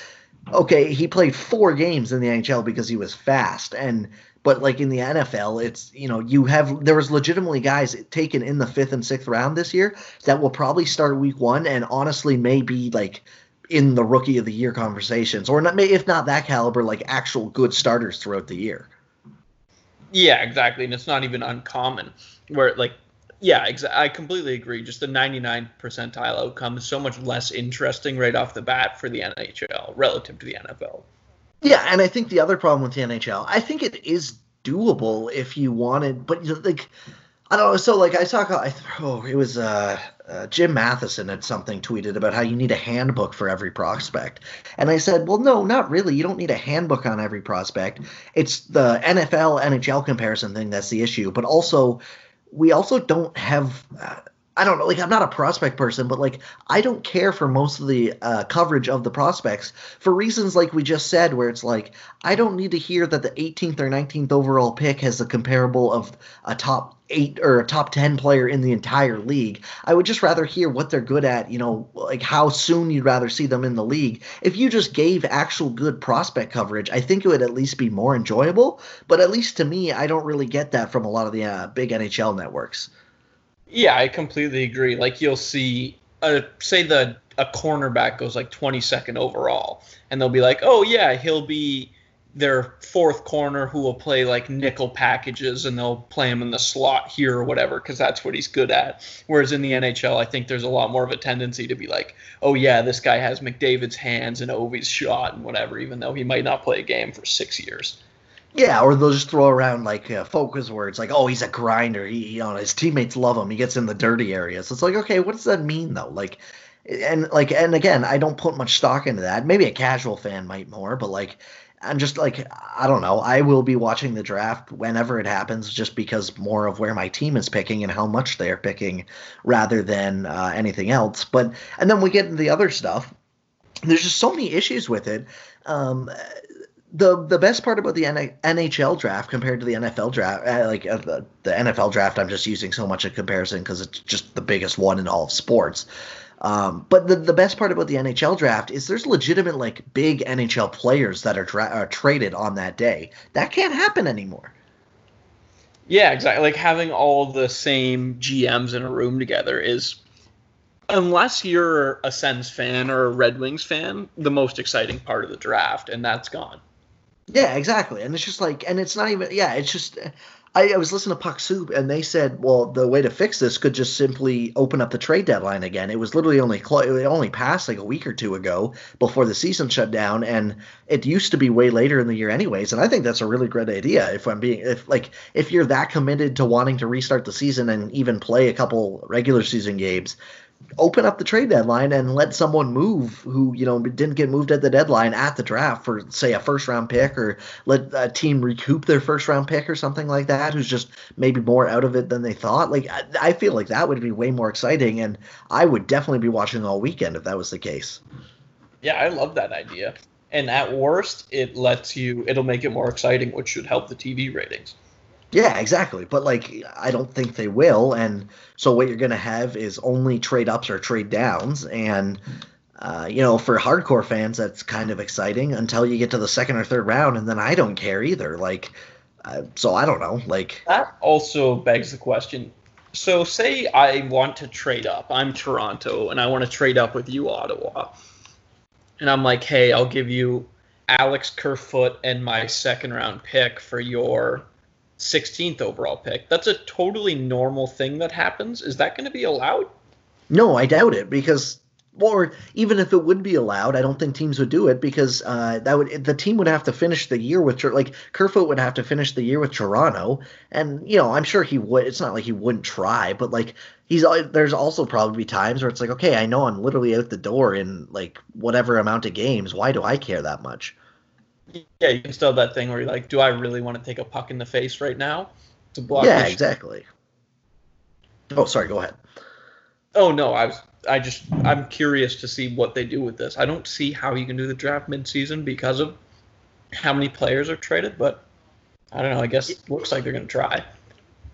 okay, he played four games in the NHL because he was fast, and but like in the NFL, it's you know you have there was legitimately guys taken in the fifth and sixth round this year that will probably start week one and honestly may be like in the rookie of the year conversations or not if not that caliber like actual good starters throughout the year. Yeah, exactly, and it's not even uncommon where like yeah, I completely agree. Just the 99 percentile outcome is so much less interesting right off the bat for the NHL relative to the NFL. Yeah, and I think the other problem with the NHL, I think it is doable if you wanted, but like I don't know. So like I talk, I oh it was uh, uh, Jim Matheson had something tweeted about how you need a handbook for every prospect, and I said, well, no, not really. You don't need a handbook on every prospect. It's the NFL NHL comparison thing that's the issue, but also we also don't have. Uh, I don't know, like I'm not a prospect person, but like I don't care for most of the uh, coverage of the prospects for reasons like we just said, where it's like I don't need to hear that the 18th or 19th overall pick has a comparable of a top eight or a top 10 player in the entire league. I would just rather hear what they're good at, you know, like how soon you'd rather see them in the league. If you just gave actual good prospect coverage, I think it would at least be more enjoyable. But at least to me, I don't really get that from a lot of the uh, big NHL networks. Yeah, I completely agree. Like you'll see, uh, say the a cornerback goes like 22nd overall, and they'll be like, oh yeah, he'll be their fourth corner who will play like nickel packages and they'll play him in the slot here or whatever because that's what he's good at. Whereas in the NHL, I think there's a lot more of a tendency to be like, oh yeah, this guy has McDavid's hands and Ovi's shot and whatever, even though he might not play a game for six years. Yeah, or they'll just throw around like uh, focus words like, "Oh, he's a grinder. He, you know, his teammates love him. He gets in the dirty areas." It's like, okay, what does that mean though? Like, and like, and again, I don't put much stock into that. Maybe a casual fan might more, but like, I'm just like, I don't know. I will be watching the draft whenever it happens, just because more of where my team is picking and how much they are picking, rather than uh, anything else. But and then we get into the other stuff. There's just so many issues with it. Um, the the best part about the NHL draft compared to the NFL draft, uh, like uh, the, the NFL draft, I'm just using so much in comparison because it's just the biggest one in all of sports. Um, but the, the best part about the NHL draft is there's legitimate like big NHL players that are, dra- are traded on that day. That can't happen anymore. Yeah, exactly. Like having all the same GMs in a room together is, unless you're a Sens fan or a Red Wings fan, the most exciting part of the draft, and that's gone. Yeah, exactly. And it's just like, and it's not even, yeah, it's just, I, I was listening to Puck Soup, and they said, well, the way to fix this could just simply open up the trade deadline again. It was literally only cl- it only passed like a week or two ago before the season shut down, and it used to be way later in the year, anyways. And I think that's a really great idea. If I'm being, if like, if you're that committed to wanting to restart the season and even play a couple regular season games, open up the trade deadline and let someone move who you know didn't get moved at the deadline at the draft for say a first round pick or let a team recoup their first round pick or something like that who's just maybe more out of it than they thought. Like i, feel like that would be way more exciting and i would definitely be watching all weekend if that was the case. Yeah i love that idea. And at worst it lets you it'll make it more exciting which should help the tv ratings yeah, exactly. But like, I don't think they will. And so what you're going to have is only trade ups or trade downs. And, uh, you know, for hardcore fans, that's kind of exciting until you get to the second or third round. And then I don't care either. Like, uh, so I don't know. Like, that also begs the question. So, say I want to trade up. I'm Toronto and I want to trade up with you, Ottawa. And I'm like, hey, I'll give you Alex Kerfoot and my second round pick for your 16th overall pick. That's a totally normal thing that happens. Is that going to be allowed? No, I doubt it because or even if it would be allowed, I don't think teams would do it because uh, that would the team would have to finish the year with like Kerfoot would have to finish the year with Toronto, and you know I'm sure he would. It's not like he wouldn't try, but like he's there's also probably times where it's like okay, I know I'm literally out the door in like whatever amount of games. Why do I care that much? Yeah, you can still have that thing where you're like, do I really want to take a puck in the face right now to block? Yeah, exactly. Oh, sorry. Go ahead. Oh no, I was. I just. I'm curious to see what they do with this. I don't see how you can do the draft mid-season because of how many players are traded, but I don't know. I guess it looks like they're going to try.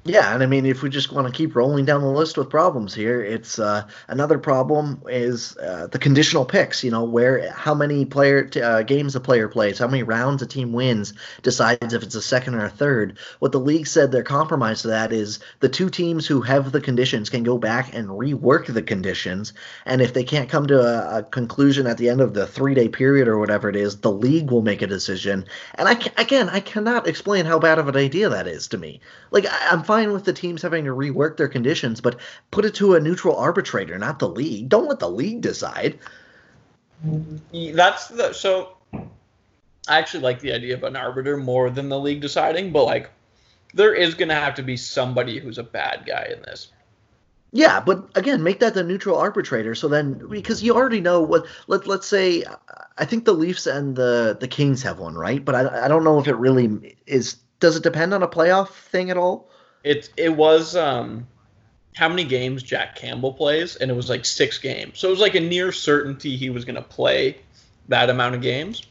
Yeah, and I mean, if we just want to keep rolling down the list with problems here, it's uh, another problem is uh, the conditional picks. You know, where how many player t- uh, games a player plays, how many rounds a team wins decides if it's a second or a third. What the league said their compromise to that is the two teams who have the conditions can go back and rework the conditions, and if they can't come to a, a conclusion at the end of the three day period or whatever it is, the league will make a decision. And I again, I cannot explain how bad of an idea that is to me. Like I, I'm fine fine with the teams having to rework their conditions, but put it to a neutral arbitrator, not the league. Don't let the league decide. That's the so. I actually like the idea of an arbiter more than the league deciding, but like, there is going to have to be somebody who's a bad guy in this. Yeah, but again, make that the neutral arbitrator. So then, because you already know what let let's say, I think the Leafs and the the Kings have one, right? But I I don't know if it really is. Does it depend on a playoff thing at all? It it was um how many games Jack Campbell plays, and it was like six games. So it was like a near certainty he was going to play that amount of games.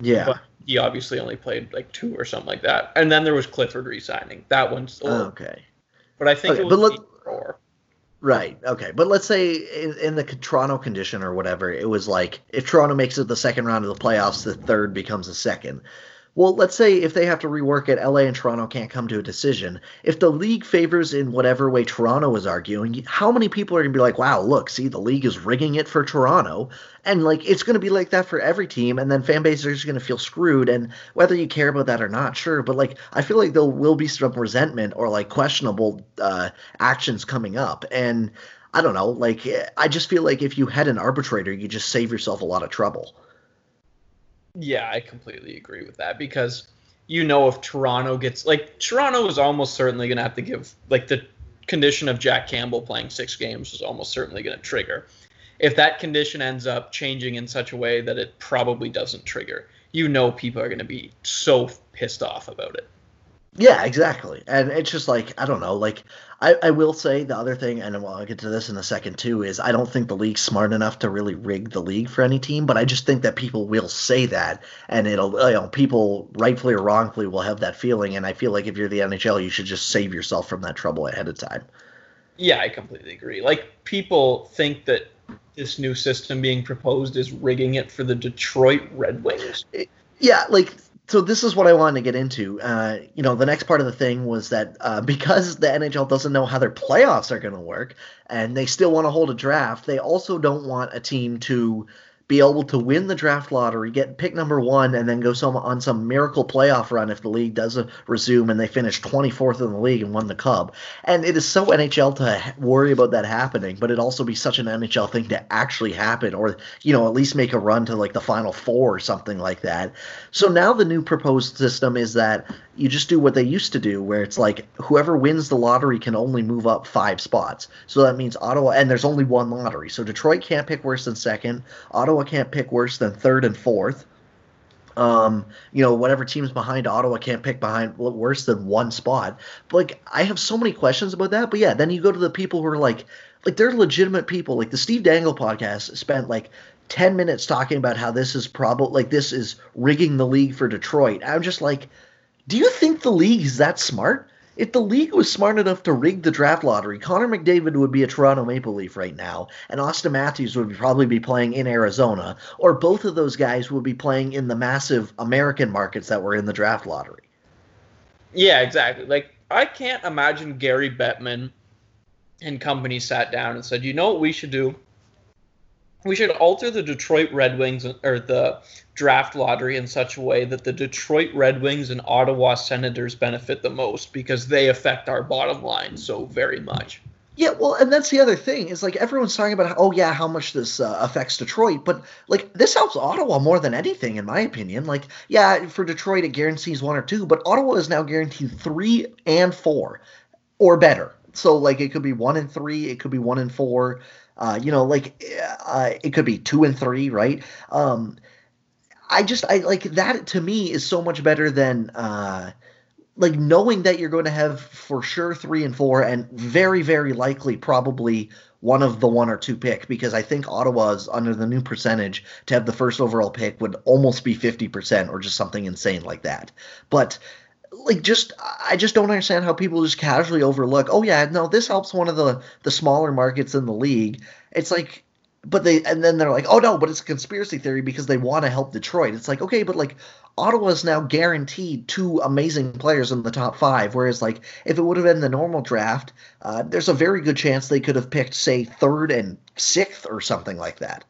Yeah. But he obviously only played like two or something like that. And then there was Clifford resigning. That one's oh, okay. But I think okay, it was but let, Right. Okay. But let's say in, in, the Toronto condition or whatever, it was like if Toronto makes it the second round of the playoffs, the third becomes a second well, let's say if they have to rework it, LA and Toronto can't come to a decision. If the league favors in whatever way Toronto is arguing, how many people are going to be like, wow, look, see, the league is rigging it for Toronto? And like, it's going to be like that for every team. And then fan bases are just going to feel screwed. And whether you care about that or not, sure. But like, I feel like there will be some resentment or like questionable uh, actions coming up. And I don't know, like, I just feel like if you had an arbitrator, you just save yourself a lot of trouble. Yeah, I completely agree with that because you know if Toronto gets like Toronto is almost certainly going to have to give like the condition of Jack Campbell playing 6 games is almost certainly going to trigger. If that condition ends up changing in such a way that it probably doesn't trigger, you know people are going to be so pissed off about it. Yeah, exactly. And it's just like I don't know. Like I, I will say the other thing, and I'll get to this in a second too, is I don't think the league's smart enough to really rig the league for any team. But I just think that people will say that, and it'll you know people rightfully or wrongfully will have that feeling. And I feel like if you're the NHL, you should just save yourself from that trouble ahead of time. Yeah, I completely agree. Like people think that this new system being proposed is rigging it for the Detroit Red Wings. Yeah, like so this is what I wanted to get into. Uh, you know, the next part of the thing was that uh, because the NHL doesn't know how their playoffs are going to work, and they still want to hold a draft, they also don't want a team to be able to win the draft lottery, get pick number one, and then go some on some miracle playoff run if the league does resume and they finish 24th in the league and won the Cup. And it is so NHL to worry about that happening, but it also be such an NHL thing to actually happen, or you know at least make a run to like the final four or something like that. So now the new proposed system is that you just do what they used to do, where it's like whoever wins the lottery can only move up five spots. So that means Ottawa, and there's only one lottery. So Detroit can't pick worse than second. Ottawa can't pick worse than third and fourth. Um, you know, whatever teams behind Ottawa can't pick behind worse than one spot. But like, I have so many questions about that. But yeah, then you go to the people who are like, like they're legitimate people. Like the Steve Dangle podcast spent like 10 minutes talking about how this is probably like this is rigging the league for Detroit. I'm just like, do you think the league is that smart? If the league was smart enough to rig the draft lottery, Connor McDavid would be a Toronto Maple Leaf right now, and Auston Matthews would probably be playing in Arizona, or both of those guys would be playing in the massive American markets that were in the draft lottery. Yeah, exactly. Like I can't imagine Gary Bettman and company sat down and said, "You know what we should do? we should alter the Detroit Red Wings or the draft lottery in such a way that the Detroit Red Wings and Ottawa Senators benefit the most because they affect our bottom line so very much. Yeah, well, and that's the other thing is like everyone's talking about, oh yeah, how much this uh, affects Detroit, but like this helps Ottawa more than anything, in my opinion. Like, yeah, for Detroit it guarantees one or two, but Ottawa is now guaranteed three and four, or better. So like it could be one and three, it could be one and four. Uh, you know, like uh, it could be two and three, right? Um, I just I like that to me is so much better than uh, like knowing that you're going to have for sure three and four, and very very likely probably one of the one or two pick because I think Ottawa's under the new percentage to have the first overall pick would almost be 50% or just something insane like that. But like just I just don't understand how people just casually overlook. Oh yeah, no, this helps one of the the smaller markets in the league. It's like, but they and then they're like, oh no, but it's a conspiracy theory because they want to help Detroit. It's like okay, but like Ottawa's now guaranteed two amazing players in the top five, whereas like if it would have been the normal draft, uh, there's a very good chance they could have picked say third and sixth or something like that.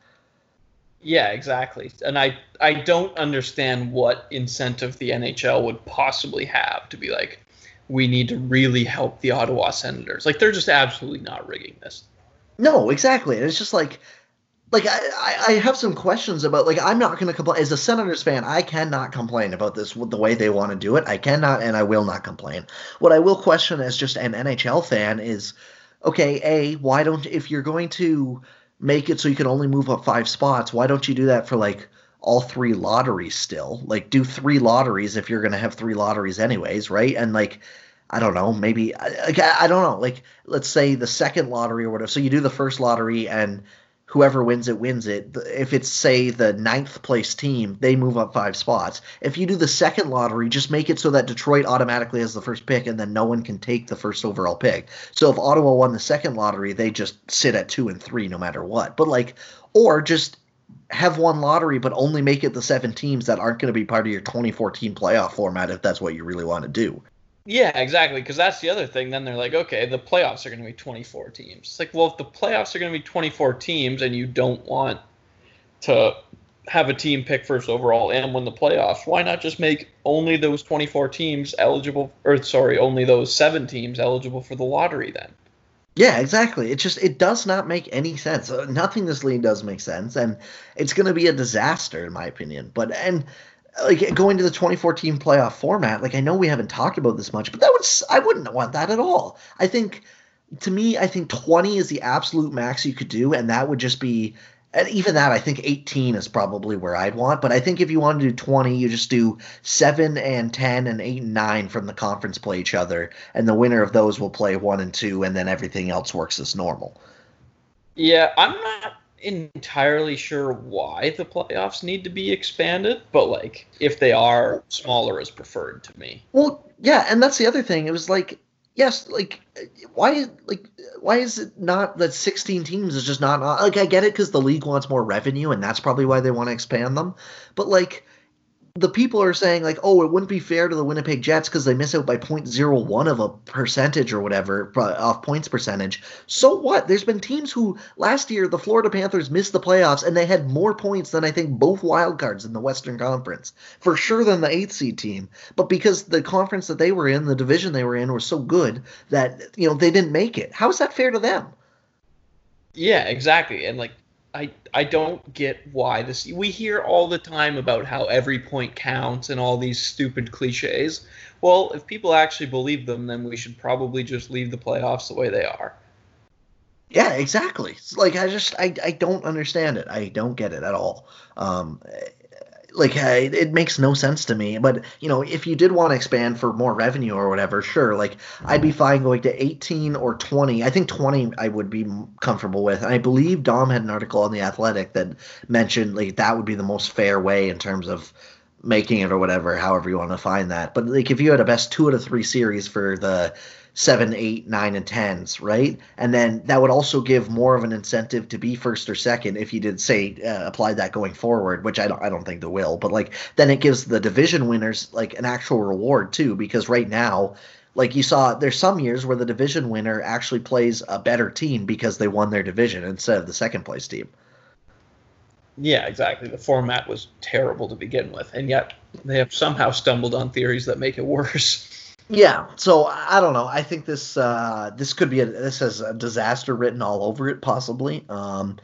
Yeah, exactly. And I I don't understand what incentive the NHL would possibly have to be like, we need to really help the Ottawa Senators. Like they're just absolutely not rigging this. No, exactly. And it's just like like I, I have some questions about like I'm not going to complain as a Senators fan. I cannot complain about this the way they want to do it. I cannot and I will not complain. What I will question as just an NHL fan is, okay, a why don't if you're going to make it so you can only move up five spots. Why don't you do that for like all three lotteries still? Like do three lotteries if you're going to have three lotteries anyways, right? And like I don't know, maybe I, I don't know. Like let's say the second lottery or whatever. So you do the first lottery and whoever wins it wins it. If it's say the ninth place team, they move up five spots. If you do the second lottery, just make it so that Detroit automatically has the first pick, and then no one can take the first overall pick. So if Ottawa won the second lottery, they just sit at two and three no matter what. But like, or just have one lottery, but only make it the seven teams that aren't going to be part of your 24 team playoff format if that's what you really want to do. Yeah, exactly. Because that's the other thing. Then they're like, okay, the playoffs are going to be 24 teams. It's like, well, if the playoffs are going to be 24 teams and you don't want to have a team pick first overall and win the playoffs, why not just make only those 24 teams eligible, or sorry, only those seven teams eligible for the lottery then? Yeah, exactly. It just it does not make any sense. Uh, nothing this league does make sense, and it's going to be a disaster in my opinion. But and like going to the 2014 playoff format, like I know we haven't talked about this much, but that was I wouldn't want that at all. I think to me, I think 20 is the absolute max you could do, and that would just be and even that, I think 18 is probably where I'd want. But I think if you want to do 20, you just do 7 and 10 and 8 and 9 from the conference play each other. And the winner of those will play 1 and 2, and then everything else works as normal. Yeah, I'm not entirely sure why the playoffs need to be expanded, but like if they are, smaller is preferred to me. Well, yeah, and that's the other thing. It was like yes, like why like why is it not that 16 teams is just not like I get it because the league wants more revenue and that's probably why they want to expand them, but like the people are saying like, oh, it wouldn't be fair to the Winnipeg Jets because they miss out by 0.01 of a percentage or whatever off points percentage. So what? There's been teams who last year the Florida Panthers missed the playoffs and they had more points than I think both wild cards in the Western Conference for sure than the eighth seed team. But because the conference that they were in, the division they were in, was so good that you know they didn't make it. How is that fair to them? Yeah, exactly. And like I I don't get why this. We hear all the time about how every point counts and all these stupid cliches. Well, if people actually believe them, then we should probably just leave the playoffs the way they are. Yeah, exactly. It's like I just I I don't understand it. I don't get it at all. Um, like it makes no sense to me. But you know if you did want to expand for more revenue or whatever sure like i'd be fine going to 18 or 20 i think 20 i would be comfortable with. And i believe dom had an article on the athletic that mentioned like that would be the most fair way in terms of making it or whatever however you want to find that. But like if you had a best two out of three series for the seven, eight, nine, and tens, right? And then that would also give more of an incentive to be first or second if you did say uh, apply that going forward, which I don't, I don't think they will. But like then it gives the division winners like an actual reward too, because right now. Like you saw, there's some years where the division winner actually plays a better team because they won their division instead of the second place team. Yeah, exactly. The format was terrible to begin with, and yet they have somehow stumbled on theories that make it worse. Yeah, so I don't know. I think this uh, this could be a this has a disaster written all over it, possibly. Um,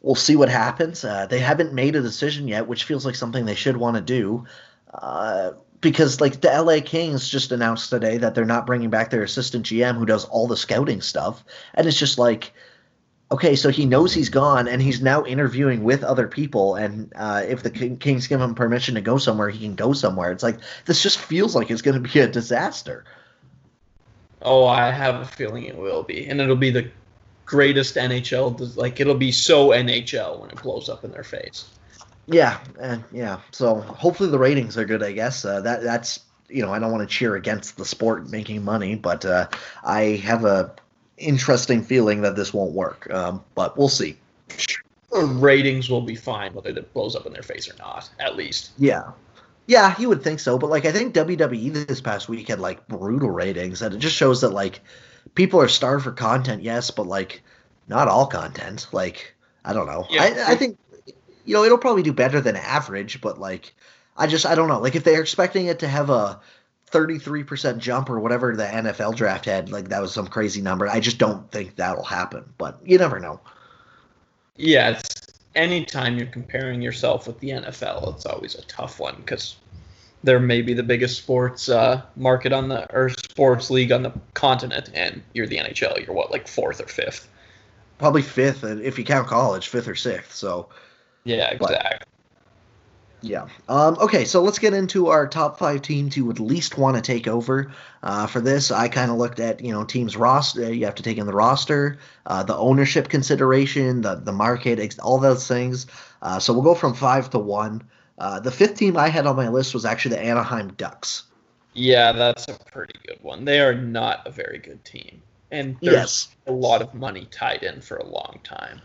we'll see what happens. Uh, they haven't made a decision yet, which feels like something they should want to do. Uh, because like the LA Kings just announced today that they're not bringing back their assistant GM who does all the scouting stuff, and it's just like okay, so he knows he's gone, and he's now interviewing with other people. And uh, if the Kings give him permission to go somewhere, he can go somewhere. It's like this just feels like it's going to be a disaster. Oh, I have a feeling it will be, and it'll be the greatest NHL. Like it'll be so NHL when it blows up in their face. Yeah, and yeah. So hopefully the ratings are good. I guess uh, that that's you know I don't want to cheer against the sport making money, but uh, I have a interesting feeling that this won't work. Um, but we'll see. Ratings will be fine whether it blows up in their face or not, at least. Yeah. Yeah, you would think so, but like I think WWE this past week had like brutal ratings, and it just shows that like people are starved for content, yes, but like not all content. Like I don't know. Yeah. I, I think you know it'll probably do better than average, but like I just I don't know. Like if they're expecting it to have a 33% jump or whatever the NFL draft had. Like that was some crazy number. I just don't think that'll happen, but you never know. Yeah, it's anytime you're comparing yourself with the NFL, it's always a tough one because they're maybe the biggest sports uh, market on the or sports league on the continent, and you're the NHL. You're what, like fourth or fifth? Probably fifth, and if you count college, fifth or sixth. So yeah, exactly. Yeah. Um, okay, so let's get into our top five teams you would least want to take over. Uh, for this, I kind of looked at you know teams roster. You have to take in the roster, uh, the ownership consideration, the the market, all those things. Uh, so we'll go from five to one. Uh, the fifth team I had on my list was actually the Anaheim Ducks. Yeah, that's a pretty good one. They are not a very good team, and there's yes. a lot of money tied in for a long time.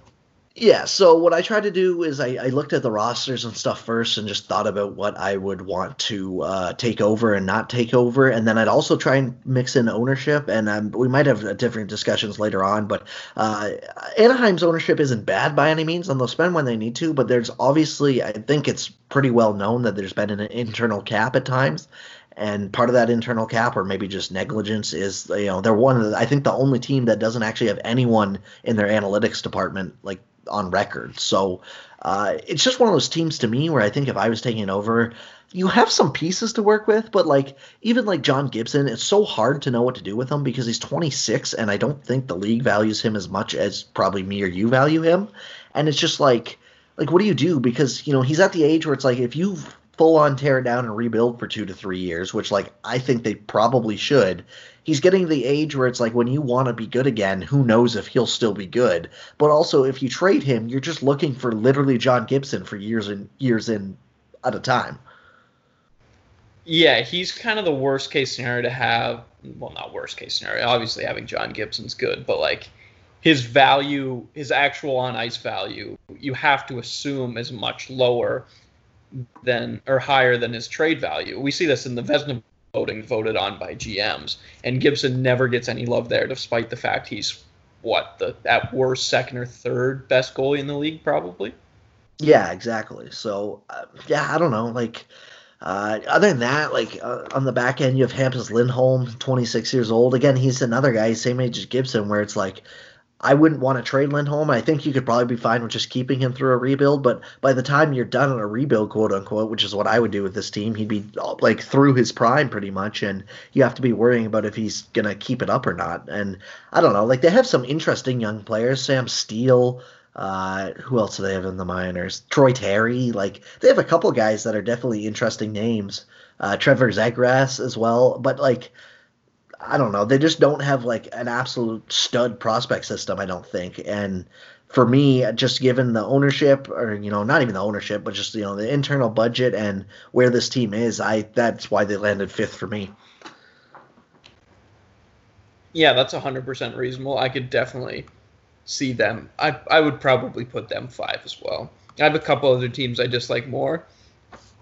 Yeah, so what I tried to do is I, I, looked at the rosters and stuff first and just thought about what I would want to uh, take over and not take over. And then I'd also try and mix in ownership. And um, we might have different discussions later on, but uh, Anaheim's ownership isn't bad by any means, and they'll spend when they need to. But there's obviously, I think it's pretty well known that there's been an internal cap at times and part of that internal cap or maybe just negligence is you know they're one of the, i think the only team that doesn't actually have anyone in their analytics department like on record. So uh, it's just one of those teams to me where I think if I was taking over, you have some pieces to work with, but like even like John Gibson, it's so hard to know what to do with him because he's 26, and I don't think the league values him as much as probably me or you value him. And it's just like, like what do you do? Because you know he's at the age where it's like if you full on tear down and rebuild for two to three years, which like I think they probably should. He's getting the age where it's like when you want to be good again, who knows if he'll still be good. But also if you trade him, you're just looking for literally John Gibson for years and years in at a time. Yeah, he's kind of the worst case scenario to have. Well, not worst case scenario. Obviously, having John Gibson's good, but like his value, his actual on ice value, you have to assume is much lower than or higher than his trade value. We see this in the Vezina voting voted on by GMs, and Gibson never gets any love there, despite the fact he's what the at worst second or third best goalie in the league, probably. Yeah, exactly. So uh, yeah, I don't know, like. Uh, other than that, like uh, on the back end, you have Hampus Lindholm, 26 years old. Again, he's another guy, same age as Gibson, where it's like I wouldn't want to trade Lindholm. I think you could probably be fine with just keeping him through a rebuild. But by the time you're done on a rebuild, quote unquote, which is what I would do with this team, he'd be like through his prime pretty much, and you have to be worrying about if he's gonna keep it up or not. And I don't know, like they have some interesting young players, Sam Steel. Uh, who else do they have in the minors? Troy Terry. Like they have a couple guys that are definitely interesting names. Uh, Trevor Zegras as well. But like I don't know. They just don't have like an absolute stud prospect system. I don't think. And for me, just given the ownership, or you know, not even the ownership, but just you know the internal budget and where this team is, I that's why they landed fifth for me. Yeah, that's hundred percent reasonable. I could definitely see them. I I would probably put them five as well. I have a couple other teams I dislike more.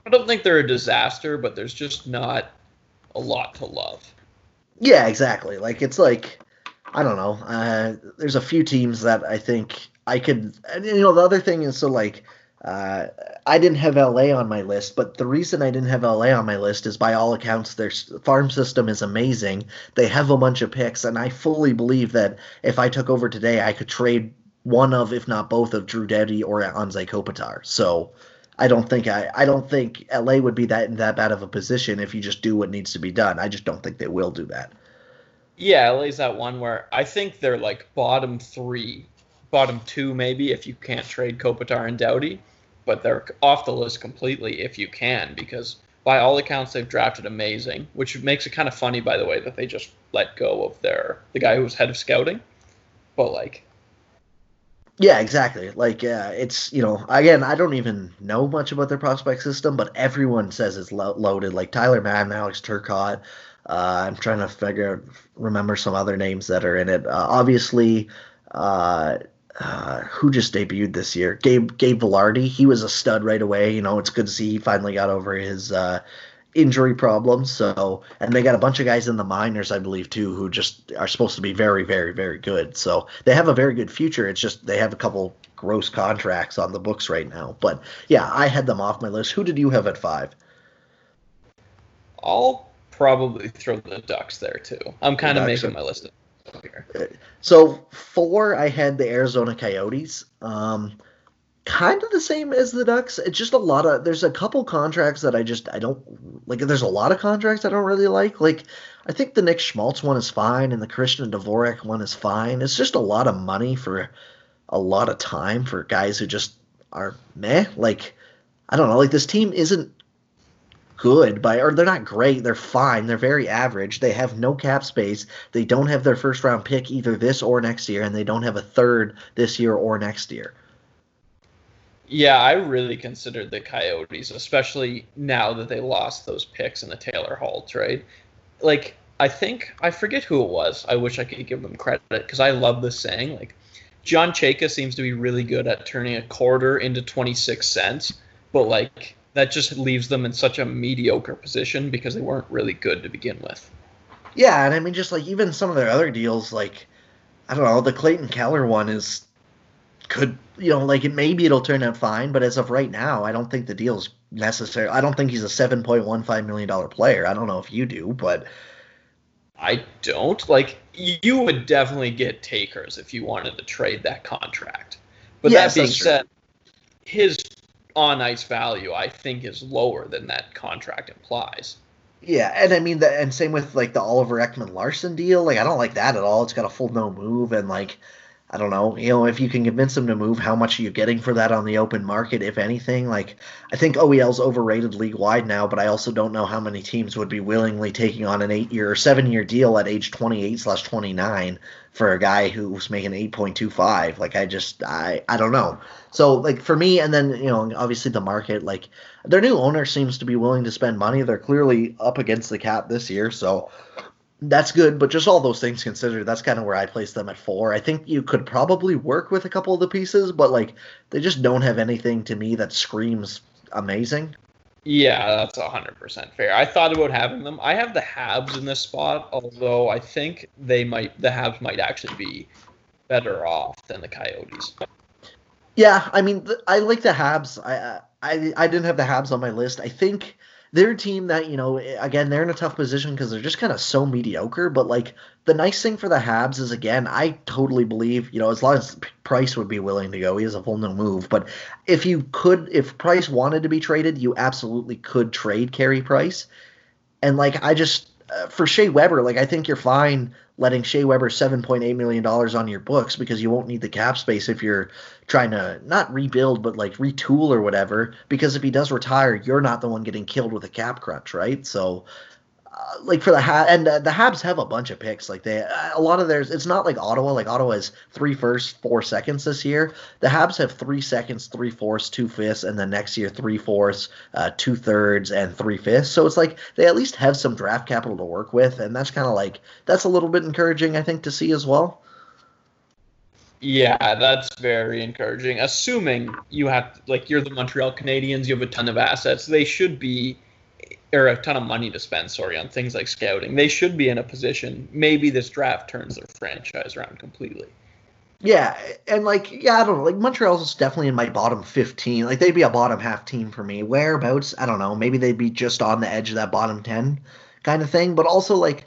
I don't think they're a disaster, but there's just not a lot to love. Yeah, exactly. Like it's like I don't know. Uh, there's a few teams that I think I could. And, you know, the other thing is so like. Uh, I didn't have LA on my list, but the reason I didn't have LA on my list is by all accounts their farm system is amazing. They have a bunch of picks, and I fully believe that if I took over today, I could trade one of, if not both, of Drew Doughty or Anze Kopitar. So I don't think I I don't think LA would be that in that bad of a position if you just do what needs to be done. I just don't think they will do that. Yeah, LA's that one where I think they're like bottom three, bottom two maybe if you can't trade Kopitar and Doughty, but they're off the list completely if you can because by all accounts they've drafted amazing, which makes it kind of funny by the way that they just let go of their the guy who was head of scouting, but like yeah, exactly. Like, it's you know, again, I don't even know much about their prospect system, but everyone says it's lo- loaded. Like Tyler Madden, Alex Turcotte. Uh, I'm trying to figure remember some other names that are in it. Uh, obviously, uh, uh, who just debuted this year? Gabe Gabe Vilardi. He was a stud right away. You know, it's good to see he finally got over his uh, injury problems. So, and they got a bunch of guys in the minors, I believe, too, who just are supposed to be very, very, very good. So they have a very good future. It's just they have a couple gross contracts on the books right now. But yeah, I had them off my list. Who did you have at five? I'll probably throw the Ducks there too. I'm kind of making my list. Here. So four, I had the Arizona Coyotes. Um, kind of the same as the Ducks. It's just a lot of there's a couple contracts that I just I don't like. There's a lot of contracts I don't really like. Like I think the Nick Schmaltz one is fine, and the Christian Dvorak one is fine. It's just a lot of money for a lot of time for guys who just are meh. Like I don't know. Like this team isn't good by or they're not great they're fine they're very average they have no cap space they don't have their first round pick either this or next year and they don't have a third this year or next year yeah, I really considered the Coyotes, especially now that they lost those picks in the Taylor Hall trade. Like, I think I forget who it was. I wish I could give them credit because I love this saying. Like, John Chayka seems to be really good at turning a quarter into 26 cents, but like that just leaves them in such a mediocre position because they weren't really good to begin with. Yeah, and I mean, just like even some of their other deals, like I don't know, the Clayton Keller one is could you know like it maybe it'll turn out fine, but as of right now, I don't think the deal's necessary. I don't think he's a seven point one five million dollar player. I don't know if you do, but I don't like. You would definitely get takers if you wanted to trade that contract. But yes, that being said, his on ice value, I think, is lower than that contract implies. Yeah, and I mean, the, and same with like the Oliver Ekman-Larsson deal. Like, I don't like that at all. It's got a full no move, and like, I don't know, you know, if you can convince them to move, how much are you getting for that on the open market, if anything? Like, I think OEL's overrated league wide now, but I also don't know how many teams would be willingly taking on an eight year or seven year deal at age 28 slash 29 for a guy who's making 8.25. Like, I just, I, I don't know. So, like, for me, and then, you know, obviously the market, like, their new owner seems to be willing to spend money. They're clearly up against the cap this year. So, that's good, but just all those things considered, that's kind of where I place them at four. I think you could probably work with a couple of the pieces, but like they just don't have anything to me that screams amazing. Yeah, that's hundred percent fair. I thought about having them. I have the Habs in this spot, although I think they might the Habs might actually be better off than the Coyotes. Yeah, I mean, I like the Habs. I I I didn't have the Habs on my list. I think they're a team that you know eh, again they're in a tough position because they're just kind of so mediocre but like the nice thing for the habs is again i totally believe you know as long as price would be willing to go he has a full no move but if you could if price wanted to be traded you absolutely could trade Carey price. And like i just for shea weber like i think you're fine letting Shea Weber $7.8 million on your books because you won't need the cap space if you're trying to not rebuild, but like retool or whatever. Because if he does retire, you're not the one getting killed with a cap crunch, right? So like for the ha- and uh, the Habs have a bunch of picks. Like they, a lot of theirs. It's not like Ottawa. Like Ottawa has three firsts, four seconds this year. The Habs have three seconds, three fourths, two fifths, and then next year three fourths, uh, two thirds, and three fifths. So it's like they at least have some draft capital to work with, and that's kind of like that's a little bit encouraging, I think, to see as well. Yeah, that's very encouraging. Assuming you have like you're the Montreal Canadiens, you have a ton of assets. They should be or a ton of money to spend, sorry, on things like scouting. They should be in a position. Maybe this draft turns their franchise around completely. Yeah, and like, yeah, I don't know. Like Montreal's definitely in my bottom fifteen. Like they'd be a bottom half team for me. Whereabouts? I don't know. Maybe they'd be just on the edge of that bottom ten kind of thing. But also like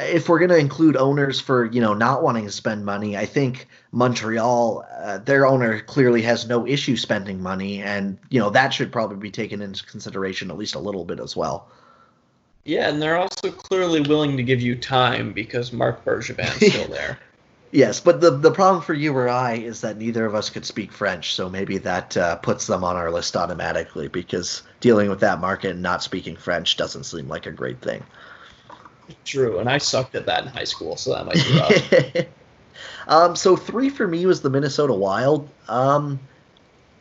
if we're going to include owners for you know not wanting to spend money, I think Montreal, uh, their owner clearly has no issue spending money, and you know that should probably be taken into consideration at least a little bit as well. Yeah, and they're also clearly willing to give you time because Marc Bergevin's still there. yes, but the the problem for you or I is that neither of us could speak French, so maybe that uh, puts them on our list automatically because dealing with that market and not speaking French doesn't seem like a great thing. True, and I sucked at that in high school, so that might be rough. um, so three for me was the Minnesota Wild. Um,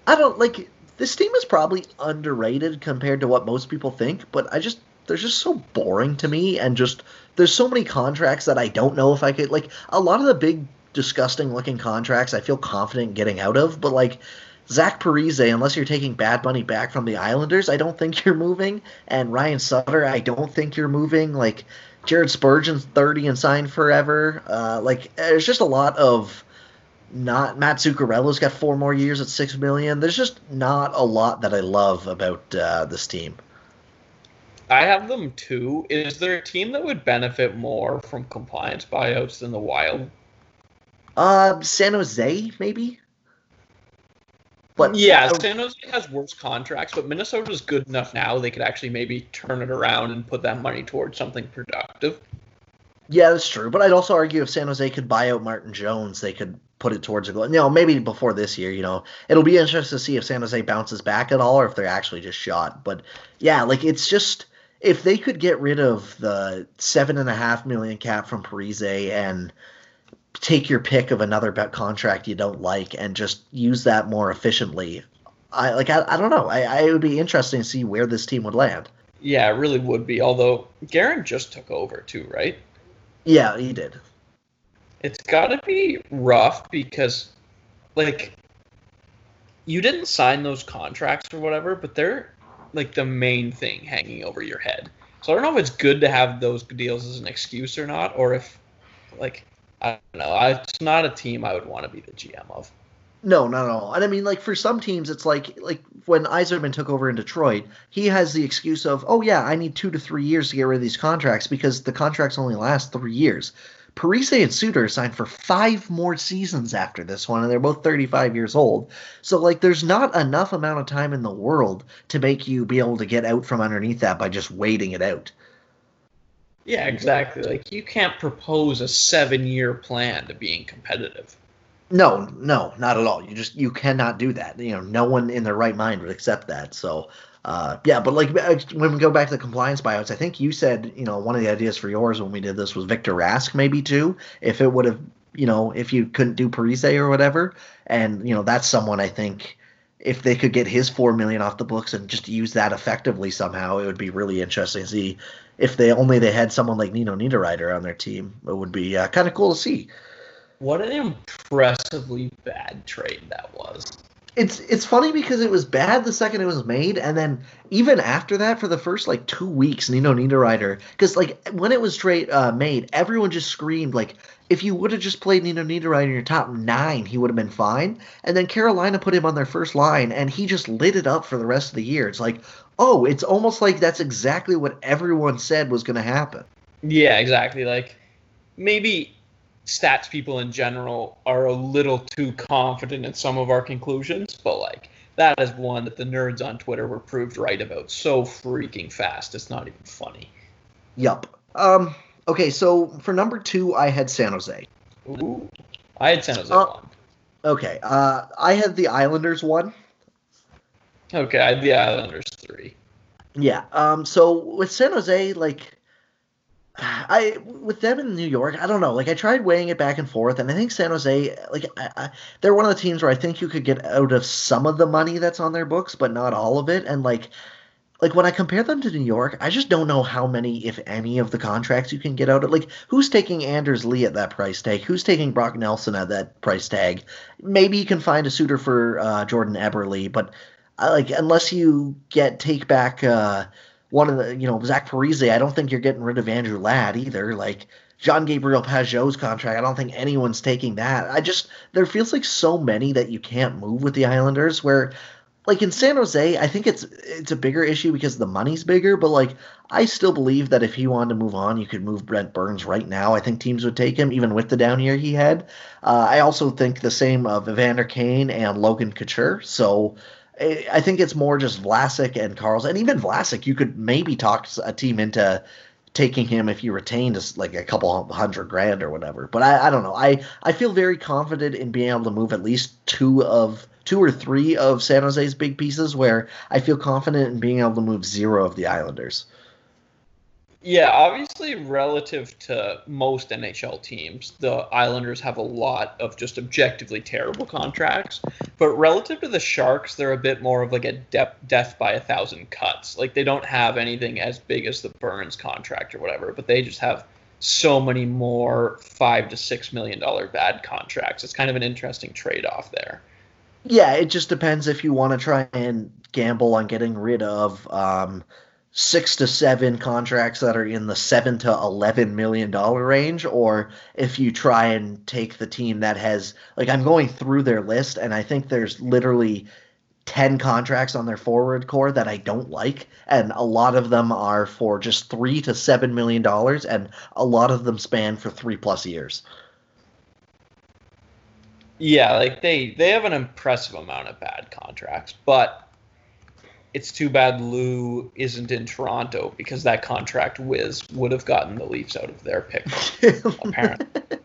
I don't like this team is probably underrated compared to what most people think, but I just they're just so boring to me, and just there's so many contracts that I don't know if I could like a lot of the big disgusting looking contracts I feel confident getting out of, but like Zach Parise, unless you're taking bad money back from the Islanders, I don't think you're moving. And Ryan Suter, I don't think you're moving. Like Jared Spurgeon's 30 and signed forever. Uh, like there's just a lot of not Matt Zuccarello's got four more years at six million. There's just not a lot that I love about uh, this team. I have them too. Is there a team that would benefit more from compliance buyouts than the Wild? Uh, San Jose, maybe. But yeah, San Jose has worse contracts, but Minnesota's good enough now they could actually maybe turn it around and put that money towards something productive. Yeah, that's true. But I'd also argue if San Jose could buy out Martin Jones, they could put it towards a goal. You know, maybe before this year. You know, it'll be interesting to see if San Jose bounces back at all or if they're actually just shot. But yeah, like it's just if they could get rid of the seven and a half million cap from Parise and take your pick of another bet contract you don't like and just use that more efficiently. I like I, I don't know. I, I it would be interesting to see where this team would land. Yeah, it really would be. Although Guerin just took over too, right? Yeah, he did. It's got to be rough because like you didn't sign those contracts or whatever, but they're like the main thing hanging over your head. So I don't know if it's good to have those deals as an excuse or not, or if like I don't know. It's not a team I would want to be the GM of. No, not at all. And I mean, like for some teams, it's like like when Yzerman took over in Detroit, he has the excuse of, oh yeah, I need two to three years to get rid of these contracts because the contracts only last three years. Parise and Suter signed for five more seasons after this one, and they're both 35 years old. So, like, there's not enough amount of time in the world to make you be able to get out from underneath that by just waiting it out. Yeah, exactly. Like, you can't propose a seven year plan to being competitive. No, no, not at all. You just you cannot do that. You know, no one in their right mind would accept that. So, uh, yeah, but like uh, when we go back to the compliance buyouts, I think you said you know one of the ideas for yours when we did this was Victor Rask maybe too. If it would have you know if you couldn't do Parise or whatever, and you know that's someone I think if they could get his four million off the books and just use that effectively somehow, it would be really interesting to see. If they only they had someone like Nino Niederreiter on their team, it would be uh, kind of cool to see. What an impressively bad trade that was it's it's funny because it was bad the second it was made, and then even after that, for the first like two weeks, Nino Niederreiter, because like when it was straight uh, made, everyone just screamed like if you would have just played Nino Niederreiter in your top nine, he would have been fine. And then Carolina put him on their first line, and he just lit it up for the rest of the year. It's like, oh, it's almost like that's exactly what everyone said was going to happen. Yeah, exactly. Like maybe stats people in general are a little too confident in some of our conclusions, but like that is one that the nerds on Twitter were proved right about so freaking fast. It's not even funny. Yup. Um. Okay, so for number two, I had San Jose. Ooh, I had San Jose uh, one. Okay. Uh, I had the Islanders one. Okay, I had the Islanders three. Yeah. Um. So with San Jose, like I with them in New York, I don't know. Like I tried weighing it back and forth, and I think San Jose, like I, I, they're one of the teams where I think you could get out of some of the money that's on their books, but not all of it. And like, like when I compare them to New York, I just don't know how many, if any, of the contracts you can get out of. Like, who's taking Anders Lee at that price tag? Who's taking Brock Nelson at that price tag? Maybe you can find a suitor for uh, Jordan Eberle, but uh, like unless you get take back. Uh, one of the, you know, Zach Parise, I don't think you're getting rid of Andrew Ladd either. Like John Gabriel Pageau's contract, I don't think anyone's taking that. I just there feels like so many that you can't move with the Islanders where like in San Jose, I think it's it's a bigger issue because the money's bigger, but like I still believe that if he wanted to move on, you could move Brent Burns right now. I think teams would take him even with the down year he had. Uh, I also think the same of Evander Kane and Logan Couture. So I think it's more just Vlasic and Carls, and even Vlasic. You could maybe talk a team into taking him if you retained like a couple hundred grand or whatever. But I, I don't know. I I feel very confident in being able to move at least two of two or three of San Jose's big pieces. Where I feel confident in being able to move zero of the Islanders. Yeah, obviously, relative to most NHL teams, the Islanders have a lot of just objectively terrible contracts. But relative to the Sharks, they're a bit more of like a de- death by a thousand cuts. Like they don't have anything as big as the Burns contract or whatever, but they just have so many more five to six million dollar bad contracts. It's kind of an interesting trade off there. Yeah, it just depends if you want to try and gamble on getting rid of. Um, six to seven contracts that are in the seven to eleven million dollar range, or if you try and take the team that has like I'm going through their list and I think there's literally 10 contracts on their forward core that I don't like and a lot of them are for just 3 to 7 million dollars and a lot of them span for 3 plus years. Yeah, like they they have an impressive amount of bad contracts, but it's too bad Lou isn't in Toronto because that contract whiz would have gotten the Leafs out of their pick. apparently.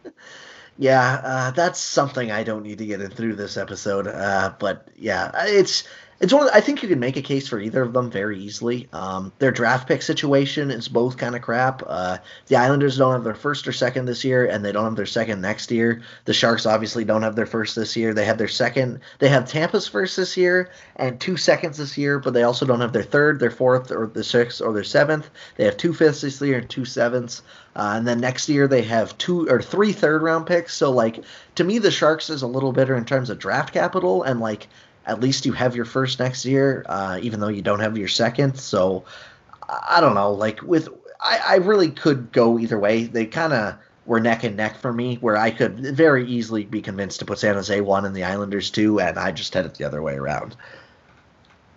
Yeah, uh, that's something I don't need to get in through this episode. Uh, but yeah, it's it's one. Of, I think you can make a case for either of them very easily. Um, their draft pick situation is both kind of crap. Uh, the Islanders don't have their first or second this year, and they don't have their second next year. The Sharks obviously don't have their first this year. They have their second. They have Tampa's first this year and two seconds this year, but they also don't have their third, their fourth, or the sixth, or their seventh. They have two fifths this year and two sevenths. Uh, and then next year they have two or three third round picks. So like to me, the Sharks is a little better in terms of draft capital, and like at least you have your first next year, uh, even though you don't have your second. So I don't know. Like with, I, I really could go either way. They kind of were neck and neck for me, where I could very easily be convinced to put San Jose one and the Islanders two, and I just had it the other way around.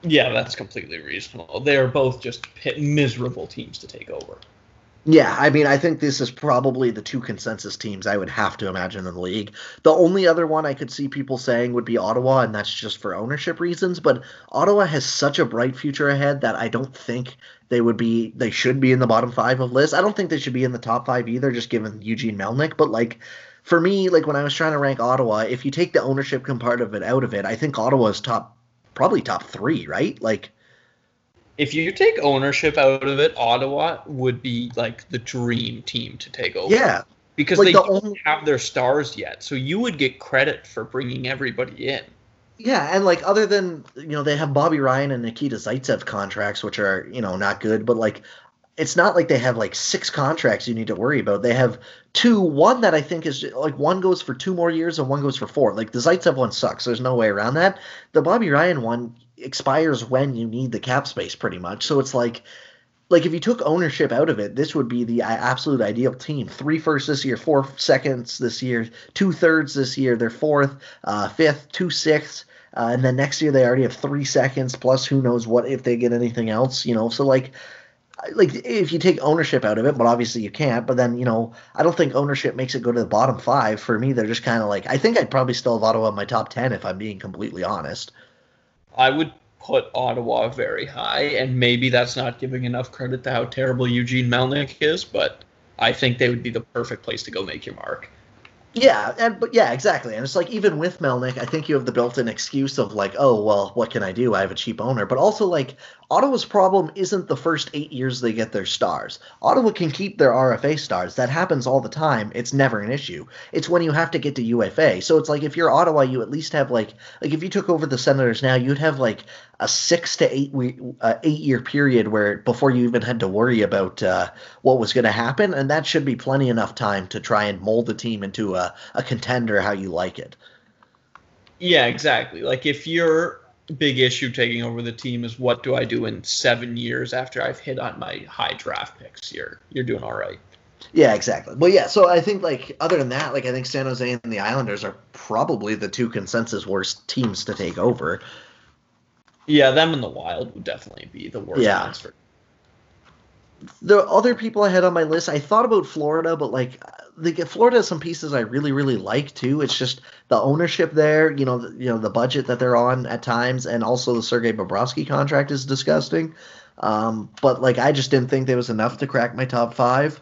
Yeah, that's completely reasonable. They are both just miserable teams to take over. Yeah, I mean, I think this is probably the two consensus teams I would have to imagine in the league. The only other one I could see people saying would be Ottawa, and that's just for ownership reasons. But Ottawa has such a bright future ahead that I don't think they would be, they should be in the bottom five of lists. I don't think they should be in the top five either, just given Eugene Melnyk. But like, for me, like when I was trying to rank Ottawa, if you take the ownership part of it out of it, I think Ottawa's top, probably top three, right? Like, if you take ownership out of it, Ottawa would be like the dream team to take over. Yeah. Because like they the don't only... have their stars yet. So you would get credit for bringing everybody in. Yeah, and like other than, you know, they have Bobby Ryan and Nikita Zaitsev contracts which are, you know, not good, but like it's not like they have like six contracts you need to worry about. They have two, one that I think is like one goes for two more years and one goes for four. Like the Zaitsev one sucks. There's no way around that. The Bobby Ryan one, expires when you need the cap space pretty much. So it's like like if you took ownership out of it, this would be the absolute ideal team. Three firsts this year, four seconds this year, two thirds this year, they're fourth, uh, fifth, two sixths, uh, and then next year they already have three seconds plus who knows what if they get anything else, you know. So like like if you take ownership out of it, but obviously you can't. But then you know, I don't think ownership makes it go to the bottom five. For me, they're just kind of like I think I'd probably still have Ottawa in my top ten if I'm being completely honest. I would put Ottawa very high, and maybe that's not giving enough credit to how terrible Eugene Melnyk is, but I think they would be the perfect place to go make your mark. Yeah, and but yeah, exactly. And it's like even with Melnyk, I think you have the built-in excuse of like, oh well, what can I do? I have a cheap owner. But also like Ottawa's problem isn't the first eight years they get their stars. Ottawa can keep their RFA stars. That happens all the time. It's never an issue. It's when you have to get to UFA. So it's like if you're Ottawa, you at least have like like if you took over the Senators now, you'd have like a six to eight week, uh, eight year period where before you even had to worry about uh, what was going to happen, and that should be plenty enough time to try and mold the team into a, a contender how you like it. Yeah, exactly. Like if your big issue taking over the team is what do I do in seven years after I've hit on my high draft picks, you're you're doing all right. Yeah, exactly. Well, yeah. So I think like other than that, like I think San Jose and the Islanders are probably the two consensus worst teams to take over. Yeah, them and the Wild would definitely be the worst yeah. ones for. The other people I had on my list, I thought about Florida, but like, the Florida has some pieces I really, really like too. It's just the ownership there, you know, the, you know the budget that they're on at times, and also the Sergei Bobrovsky contract is disgusting. Um, but like, I just didn't think there was enough to crack my top five.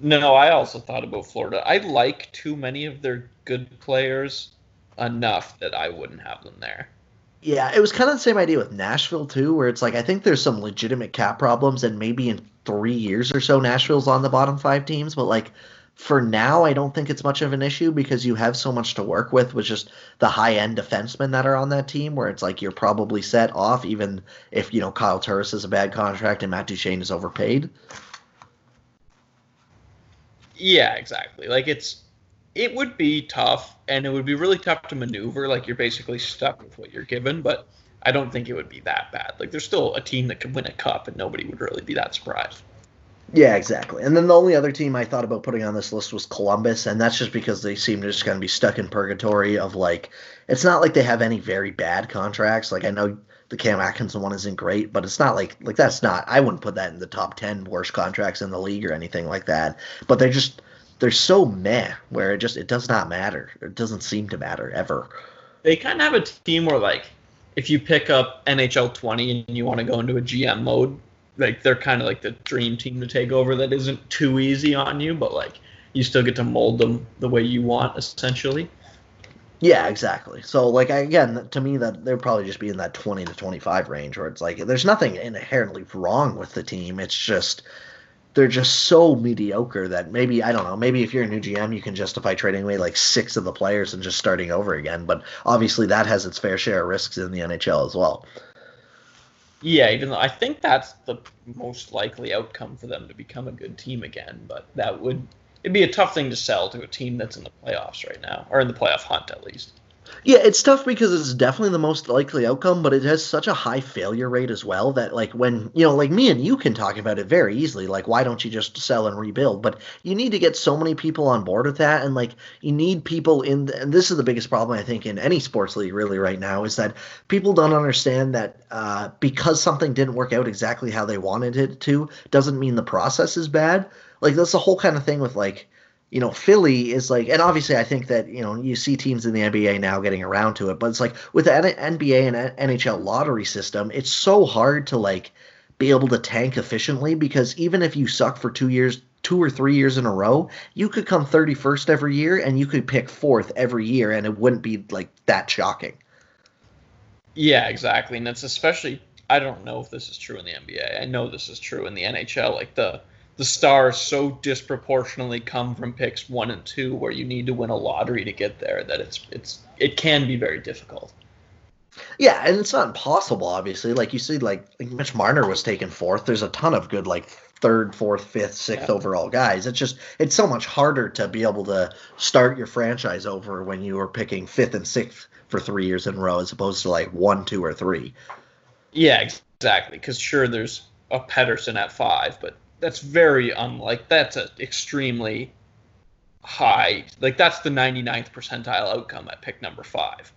No, I also thought about Florida. I like too many of their good players enough that I wouldn't have them there. Yeah, it was kind of the same idea with Nashville too, where it's like I think there's some legitimate cap problems, and maybe in three years or so, Nashville's on the bottom five teams. But like for now, I don't think it's much of an issue because you have so much to work with with just the high end defensemen that are on that team, where it's like you're probably set off, even if you know Kyle Turris is a bad contract and Matt Duchene is overpaid. Yeah, exactly. Like it's it would be tough and it would be really tough to maneuver like you're basically stuck with what you're given but i don't think it would be that bad like there's still a team that could win a cup and nobody would really be that surprised yeah exactly and then the only other team i thought about putting on this list was columbus and that's just because they seem to just kind of be stuck in purgatory of like it's not like they have any very bad contracts like i know the Cam Atkinson one isn't great, but it's not like like that's not. I wouldn't put that in the top ten worst contracts in the league or anything like that. But they're just they're so meh where it just it does not matter. It doesn't seem to matter ever. They kind of have a team where like if you pick up NHL 20 and you want to go into a GM mode, like they're kind of like the dream team to take over that isn't too easy on you, but like you still get to mold them the way you want essentially. Yeah, exactly. So like again, to me that they're probably just be in that 20 to 25 range where it's like there's nothing inherently wrong with the team. It's just they're just so mediocre that maybe I don't know, maybe if you're a new GM you can justify trading away like 6 of the players and just starting over again, but obviously that has its fair share of risks in the NHL as well. Yeah, even though I think that's the most likely outcome for them to become a good team again, but that would it'd be a tough thing to sell to a team that's in the playoffs right now, or in the playoff hunt at least. Yeah, it's tough because it's definitely the most likely outcome, but it has such a high failure rate as well that like when you know, like me and you can talk about it very easily, like why don't you just sell and rebuild? But you need to get so many people on board with that, and like you need people in. The, and this is the biggest problem I think in any sports league really right now is that people don't understand that uh, because something didn't work out exactly how they wanted it to doesn't mean the process is bad. Like that's the whole kind of thing with like you know, Philly is like, and obviously I think that, you know, you see teams in the NBA now getting around to it, but it's like with the NBA and NHL lottery system, it's so hard to like be able to tank efficiently because even if you suck for two years, two or three years in a row, you could come 31st every year and you could pick fourth every year and it wouldn't be like that shocking. Yeah, exactly. And it's especially, I don't know if this is true in the NBA. I know this is true in the NHL. Like the, the stars so disproportionately come from picks one and two, where you need to win a lottery to get there, that it's it's it can be very difficult. Yeah, and it's not impossible, obviously. Like you see, like, like Mitch Marner was taken fourth. There's a ton of good, like third, fourth, fifth, sixth yeah. overall guys. It's just it's so much harder to be able to start your franchise over when you are picking fifth and sixth for three years in a row, as opposed to like one, two, or three. Yeah, exactly. Because sure, there's a Pettersson at five, but that's very unlike that's an extremely high like that's the 99th percentile outcome at pick number five.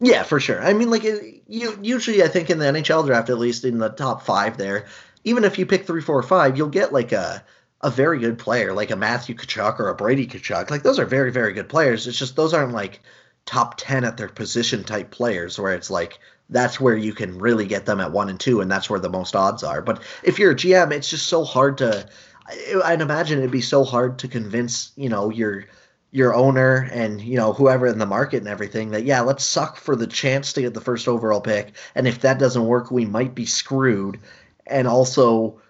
Yeah for sure. I mean like it, you usually i think in the nhl draft at least in the top five there even if you pick three four five you'll get like a a very good player like a matthew tkachuk or a brady tkachuk like those are very very good players. It's just those aren't like top 10 at their position type players where it's like that's where you can really get them at one and two, and that's where the most odds are. But if you're a GM, it's just so hard to. I'd imagine it'd be so hard to convince you know your your owner and you know whoever in the market and everything that yeah let's suck for the chance to get the first overall pick and if that doesn't work we might be screwed and also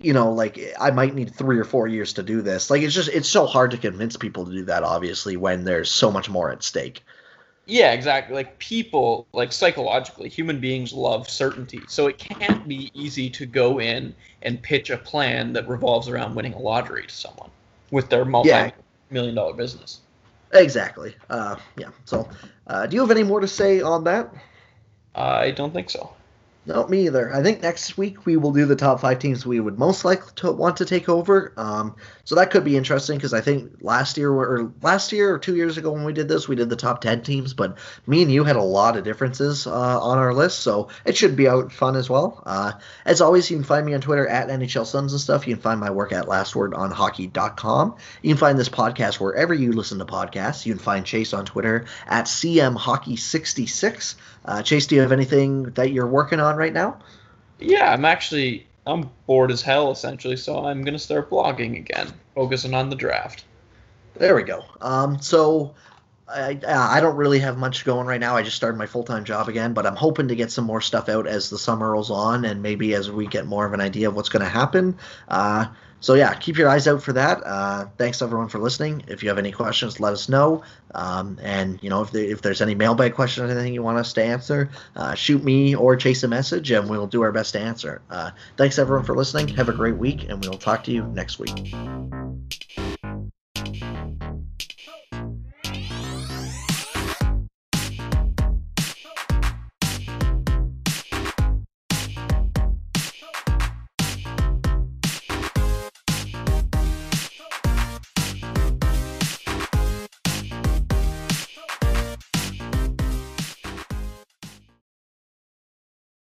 you know like i might need three or four years to do this like it's just it's so hard to convince people to do that obviously when there's so much more at stake yeah, exactly. Like people, like psychologically, human beings love certainty. So it can't be easy to go in and pitch a plan that revolves around winning a lottery to someone with their multi-million dollar business. Exactly. Uh, yeah. So, uh, do you have any more to say on that? I don't think so. No, me either. I think next week we will do the top five teams we would most likely to want to take over. Um, so that could be interesting because I think last year or last year or two years ago when we did this, we did the top ten teams, but me and you had a lot of differences uh, on our list, so it should be out fun as well. Uh, as always, you can find me on Twitter at NHL Suns and stuff. You can find my work at lastwordonhockey.com. You can find this podcast wherever you listen to podcasts. You can find Chase on Twitter at cmhockey66. Uh, Chase, do you have anything that you're working on right now? Yeah, I'm actually I'm bored as hell essentially, so I'm gonna start blogging again, focusing on the draft. There we go. Um, so I, I don't really have much going right now. I just started my full time job again, but I'm hoping to get some more stuff out as the summer rolls on, and maybe as we get more of an idea of what's going to happen. Uh, so yeah, keep your eyes out for that. Uh, thanks everyone for listening. If you have any questions, let us know. Um, and you know if, there, if there's any mailbag question or anything you want us to answer, uh, shoot me or chase a message, and we'll do our best to answer. Uh, thanks everyone for listening. Have a great week, and we'll talk to you next week.